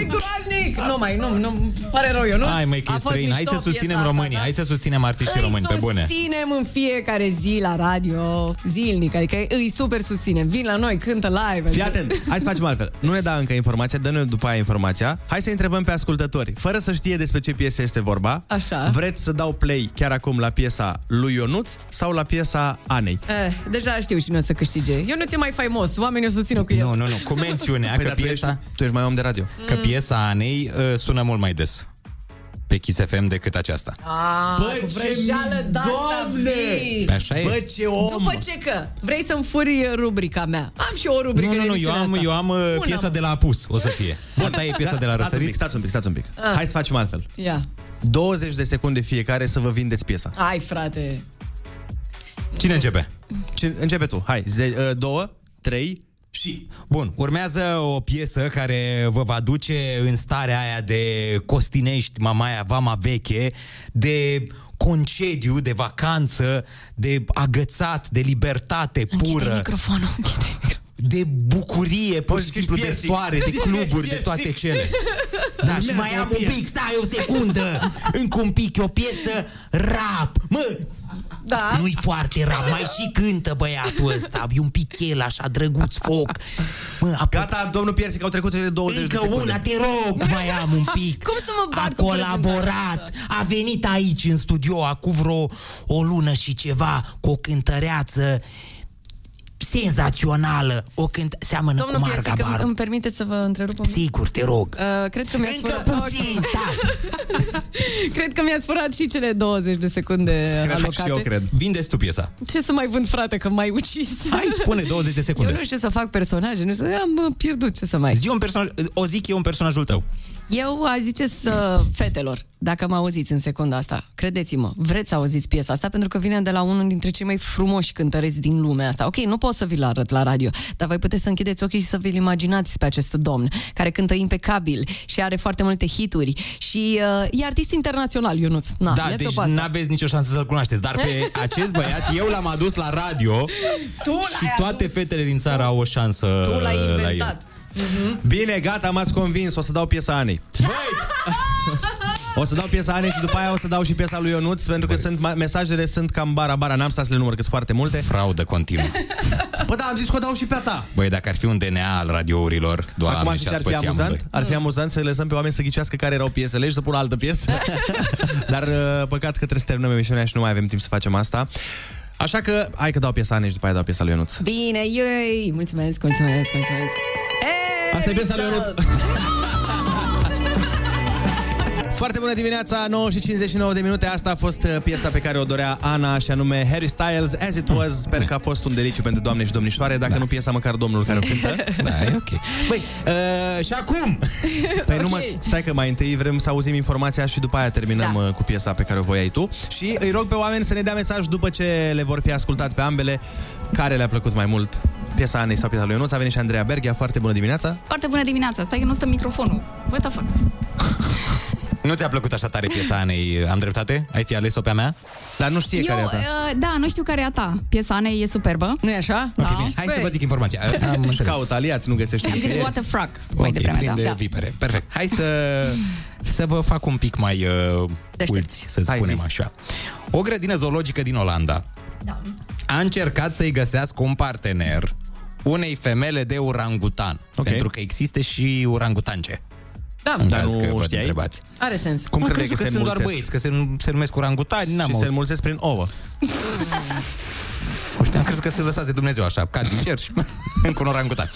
e groaznic. Nu mai, nu, nu, pare rău, eu nu. Hai măi că e străin, hai să susținem românii, hai să susținem artiștii români, pe bune. susținem în fiecare zi la radio, zilnic, adică îi super susținem. Vin la noi, cântă live. Fii adică- atent, hai să facem altfel. Nu ne da încă informația, dă-ne după aia informația. Hai să întrebăm pe ascultători, fără să știe despre ce piesă este vorba. Așa. Vreți să dau play chiar acum la piesa lui Ionuț sau la piesa Anei? Eh, deja știu cine o să câștige. Eu nu ți mai faimos, oamenii o să țină cu el. Nu, nu, nu, cu mențiunea Păi, că dar tu piesa... ești, tu ești mai om de radio. Că piesa Anei uh, sună mult mai des pe Kiss FM decât aceasta. Ah, Bă, cu ce vrăjeală de-asta Doamne! vii. Pe așa e. Bă, ce om! După ce că vrei să-mi furi rubrica mea. Am și eu o rubrică Nu, nu, în nu, eu emisiunea am, asta. eu am uh, Bună, piesa mă. de la apus, o să fie. <laughs> Bun, ta e piesa de la Stați un răsărit? pic, stați un pic, stați un pic. Ah. Hai să facem altfel. Ia. 20 de secunde fiecare să vă vindeți piesa. Hai, frate. Cine începe? Ce, începe tu. Hai, ze, uh, două, trei și... Bun, urmează o piesă care vă va duce în starea aia de Costinești, Mamaia, Vama Veche, de concediu, de vacanță, de agățat, de libertate pură. microfonul. de bucurie, pur și simplu, de piersi. soare, de Zici cluburi, de piersi. toate cele. <laughs> Da, și mai am un pic, stai o secundă, încă un pic, e o piesă rap. Mă, Da. nu-i foarte rap, mai și cântă băiatul ăsta, e un pic el așa, drăguț foc. Mă, apoi, Gata, domnul Piersi, că au trecut cele 20 încă de secunde. una, te rog, mai am un pic. Cum să mă A bat cu colaborat, a venit aici în studio acum vreo o lună și ceva cu o cântăreață senzațională. O cânt seamănă Domnul cu Piersi, Marga că Barbu. îmi permiteți să vă întrerup un pic? Sigur, te rog. Uh, cred că mi-ați Încă furat... puțin, stai! <laughs> cred că mi-ați furat și cele 20 de secunde Cred alocate. și eu cred. Vindeți tu piesa. Ce să mai vând, frate, că m-ai ucis? Hai, spune 20 de secunde. Eu nu știu să fac personaje, nu știu, am uh, pierdut ce să mai... Zi un personaj, o zic eu un personajul tău. Eu aș zice să, fetelor, dacă mă auziți în secunda asta, credeți-mă, vreți să auziți piesa asta pentru că vine de la unul dintre cei mai frumoși cântăreți din lumea asta. Ok, nu pot să vi-l arăt la radio, dar voi puteți să închideți ochii și să vi-l imaginați pe acest domn care cântă impecabil și are foarte multe hituri și uh, e artist internațional, Ionuț. Na, da, ia-ți-o deci pe asta. n-aveți nicio șansă să-l cunoașteți. Dar pe <laughs> acest băiat eu l-am adus la radio Tu l-ai și toate adus. fetele din țară au o șansă Tu l-ai la el. Inventat. Mhm. Bine, gata, m-ați convins, o să dau piesa Anei. O să dau piesa Anei și după aia o să dau și piesa lui Ionuț Pentru că sunt, ma- mesajele sunt cam bara-bara N-am stat să le număr, că sunt foarte multe Fraudă continuă. Bă, da, am zis că o dau și pe a ta Băi, dacă ar fi un DNA al radiourilor, doamne, Acum ce știi ce ar ați fi păți amuzant? amândoi. Ar fi amuzant să lăsăm pe oameni să ghicească care erau piesele și să pună altă piesă. <laughs> Dar uh, păcat că trebuie să terminăm emisiunea și nu mai avem timp să facem asta. Așa că, hai că dau piesa Anei și după aia dau piesa lui Ionuț. Bine, ei, mulțumesc, mulțumesc, mulțumesc. Hey, Asta e piesa lui Ionuț. Foarte bună dimineața, 9 și 59 de minute Asta a fost uh, piesa pe care o dorea Ana Și anume Harry Styles, As It Was Sper că a fost un deliciu pentru doamne și domnișoare Dacă nu piesa, măcar domnul care o cântă <laughs> Da, e ok Băi, uh, și acum <laughs> Păi nu mă, stai că mai întâi vrem să auzim informația și după aia terminăm Da. da. cu piesa pe care o voiai tu. Și îi rog pe oameni să ne dea mesaj după ce le vor fi ascultat pe ambele, care le-a plăcut mai mult. Piesa Anei sau piesa lui Ionuț. A venit și Andreea Berghia, foarte bună dimineața. Foarte bună dimineața, stai că nu stă microfonul. What the fuck? Nu ți-a plăcut așa tare piesa Anei? Am dreptate? Ai fi ales-o pe-a mea? Dar nu știe Eu, uh, da, nu știu care e a ta. Piesa Anei e superbă. Nu e așa? Ok, bine. Hai să vă zic informația. Am înțeles. Caut aliați, nu găsește Am zis nicăieri. what the fuck mai Ok, devreme, plin da. de da. vipere. Perfect. Hai să, să vă fac un pic mai uh, ulți, să Hai, spunem zi. așa. O grădină zoologică din Olanda Da. a încercat să-i găsească un partener unei femele de urangutan. Ok. Pentru că există și urangutance. Da, În Dar caz nu că vă știai? întrebați. are sens. Cum Am credeai crezut că, că, se sunt doar înmulțesc? băieți, că se, se numesc urangutani, n-am Și se auzit. înmulțesc prin ouă. Am crezut că se lăsase Dumnezeu așa, ca din cer și <laughs> încă un orangutan.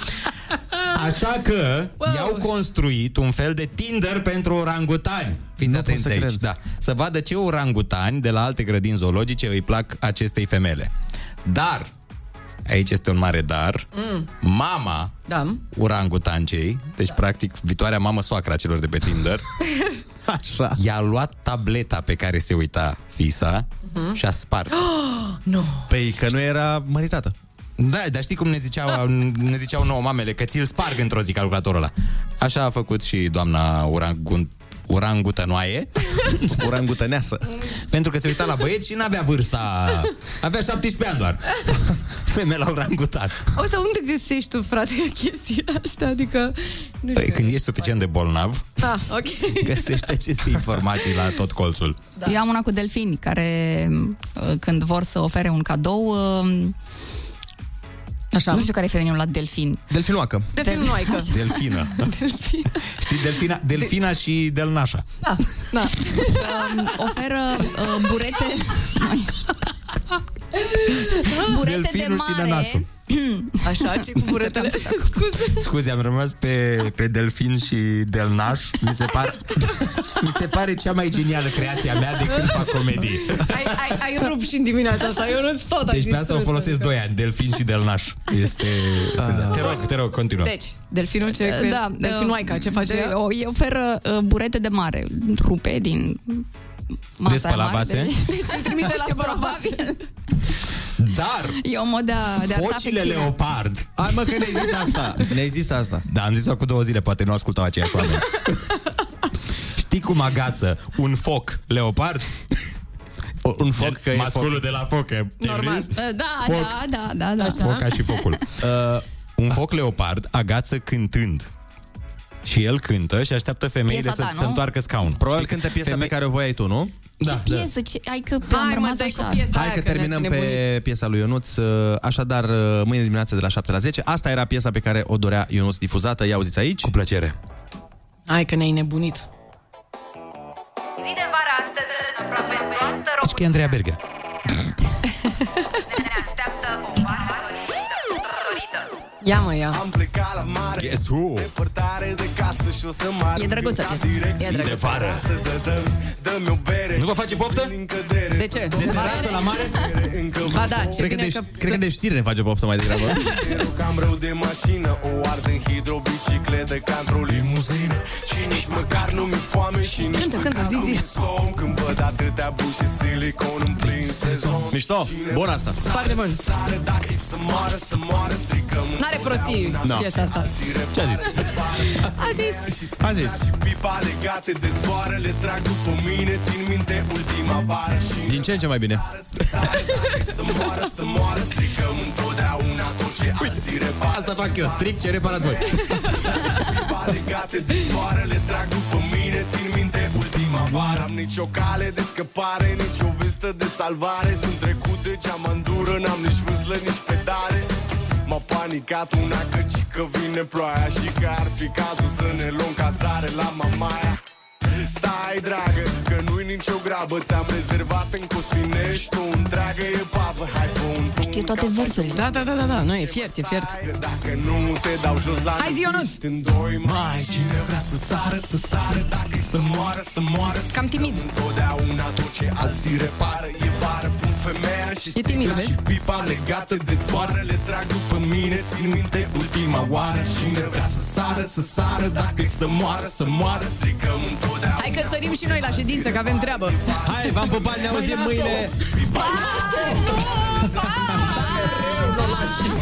Așa că Wow. i-au construit un fel de Tinder pentru orangutani. Fiți Nu atenți pot să aici, cred. da. Să vadă ce orangutani de la alte grădini zoologice îi plac acestei femele. Dar, aici este un mare dar, Mm, mama da. orangutancei, deci practic viitoarea mamă soacra celor de pe Tinder, <laughs> Așa. i-a luat tableta pe care se uita fisa Mhm. și a spart. <gasps> Nu. Păi că nu era măritată. Da, dar știi cum ne ziceau, ne ziceau nouă mamele că ți-l sparg într-o zi calculatorul ăla. Așa a făcut și doamna Urangun, Urangutănoaie. Urangutăneasă. <laughs> Pentru că se uita la băieți și n-avea vârsta. Avea 17 ani doar. <laughs> Femeia la urangutan. O să unde găsești tu, frate, chestia asta? Adică, nu Păi, știu. când ești suficient de bolnav, Ah, ok. <laughs> găsești aceste informații la tot colțul. Da. Eu am una cu delfini care, uh, când vor să ofere un cadou, uh, Așa. Nu știu care e femeninul la delfin. Delfinoacă. Delfinoaică. <laughs> Delfină. Știi, Delfina, Delfina și Delnașa. Da, da. Um, oferă uh, burete... <laughs> <laughs> burete Delfinul de și mare. nănașul. <clears throat> Așa, ce cu buretele? Scuze. Scuze, am rămas pe, pe Delfin și Delnaș. Mi se, par, mi se pare cea mai genială creație a mea de când fac comedie. Ai, ai, ai rupt și în dimineața asta, eu nu tot ai Deci pe asta o distrus. folosesc 2 ani, Delfin și Delnaș. Este... Te rog, te rog, continuă. Deci, delfinul ce... Da, Da, delfinoaica, ce face de, ea? o, îi oferă uh, burete de mare, rupe din masa De spălat mare vase? De... Și îl trimite la Ce spălat probabil. Dar E o mod de a, de a arăta focile afecțiune. leopard. Hai mă că ne-ai zis asta. Ne-ai zis asta. Da, am zis-o cu două zile, poate nu ascultau aceiași oameni. Știi cum agață un foc leopard? O- Un foc că e Masculul de la foc. e- Normal. Uh, Da, Foc. da, da, da, da. Foca și focul. Uh, un foc leopard agață cântând. Și el cântă și așteaptă femeile Piesa să ta, se nu? întoarcă scaun. Probabil cântă piesa Femei- pe care o voiai tu, nu? Da, Ce piesă? Ce... Hai că pe am Hai, mă, rămas dai așa. cu piesa Hai aia, că ne-ați terminăm nebunit. pe piesa lui Ionuț. Uh, Așadar, uh, mâine dimineață de la 7 la 10. Asta era piesa pe care o dorea Ionuț difuzată. Ia auziți aici. Cu plăcere. Hai că ne-ai nebunit. Zi de vară astăzi în aproape toată Zici că e Andreea Berger. România ne așteaptă o vară dorită, dorită. Ia mă, ia. Am plecat la mare Guess who? Depărtare de casă și o să mă E drăguță piesa. E Zi de drăguță. vară. Dă-mi o bere Nu vă face poftă? De ce? De terasă la mare? Ba da, ce Cred că, bine de, că... cred că de știri ne face poftă mai degrabă. Cam rău de mașină O ard în hidrobicicletă ca într-o limuzină Și nici măcar nu-mi foame Și nici Cântă, măcar cântă, zi, nu-mi zi. somn Când văd atâtea buși și silicon în plin sezon Mișto, bun asta. Foarte bun. Sare dacă e să moară, să moară Strigăm N-are prostii No. piesa asta. Ce a zis? A zis. A zis. Și pipa legate de zboară Le trag după mine Țin minte ultima vară Și Din ce în ce mai bine. să moară, să moară Strigăm întotdeauna tot ce alții repară Asta fac eu, strict ce reparat voi. Pipa legate de zboară Le trag după mine Țin minte ultima vară Am nicio cale de scăpare Nici o vestă de salvare Sunt trecut de geamandură N-am nici vâslă, nici pedale M-a panicat una căci că vine ploaia Și că ar fi cazul să ne luăm cazare la mamaia Stai dragă, că nu-i nicio grabă Ți-am rezervat în Costinești O întreagă e papă Hai fă un pumn Știe toate versurile. Da, da, da, da, da. Nu, e fiert, e fiert. Dacă nu te dau jos la Hai zi, Ionuț! În doi mai Cine vrea să sară, să sară Dacă să moară, să moară Cam timid. Întotdeauna tot ce alții repară E vară, pun femeia și E timid, strigă vezi? Și pipa legată de zboară Le trag după mine, țin minte ultima oară Cine vrea să sară, să sară Dacă să moară, să moară Strigăm întotdeauna Hai că sărim și noi la ședință, că avem treabă. Hai, v-am pupat, ne auzim mâine. Pa! Pa! Pa! Pa! Pa! Pa! Pa!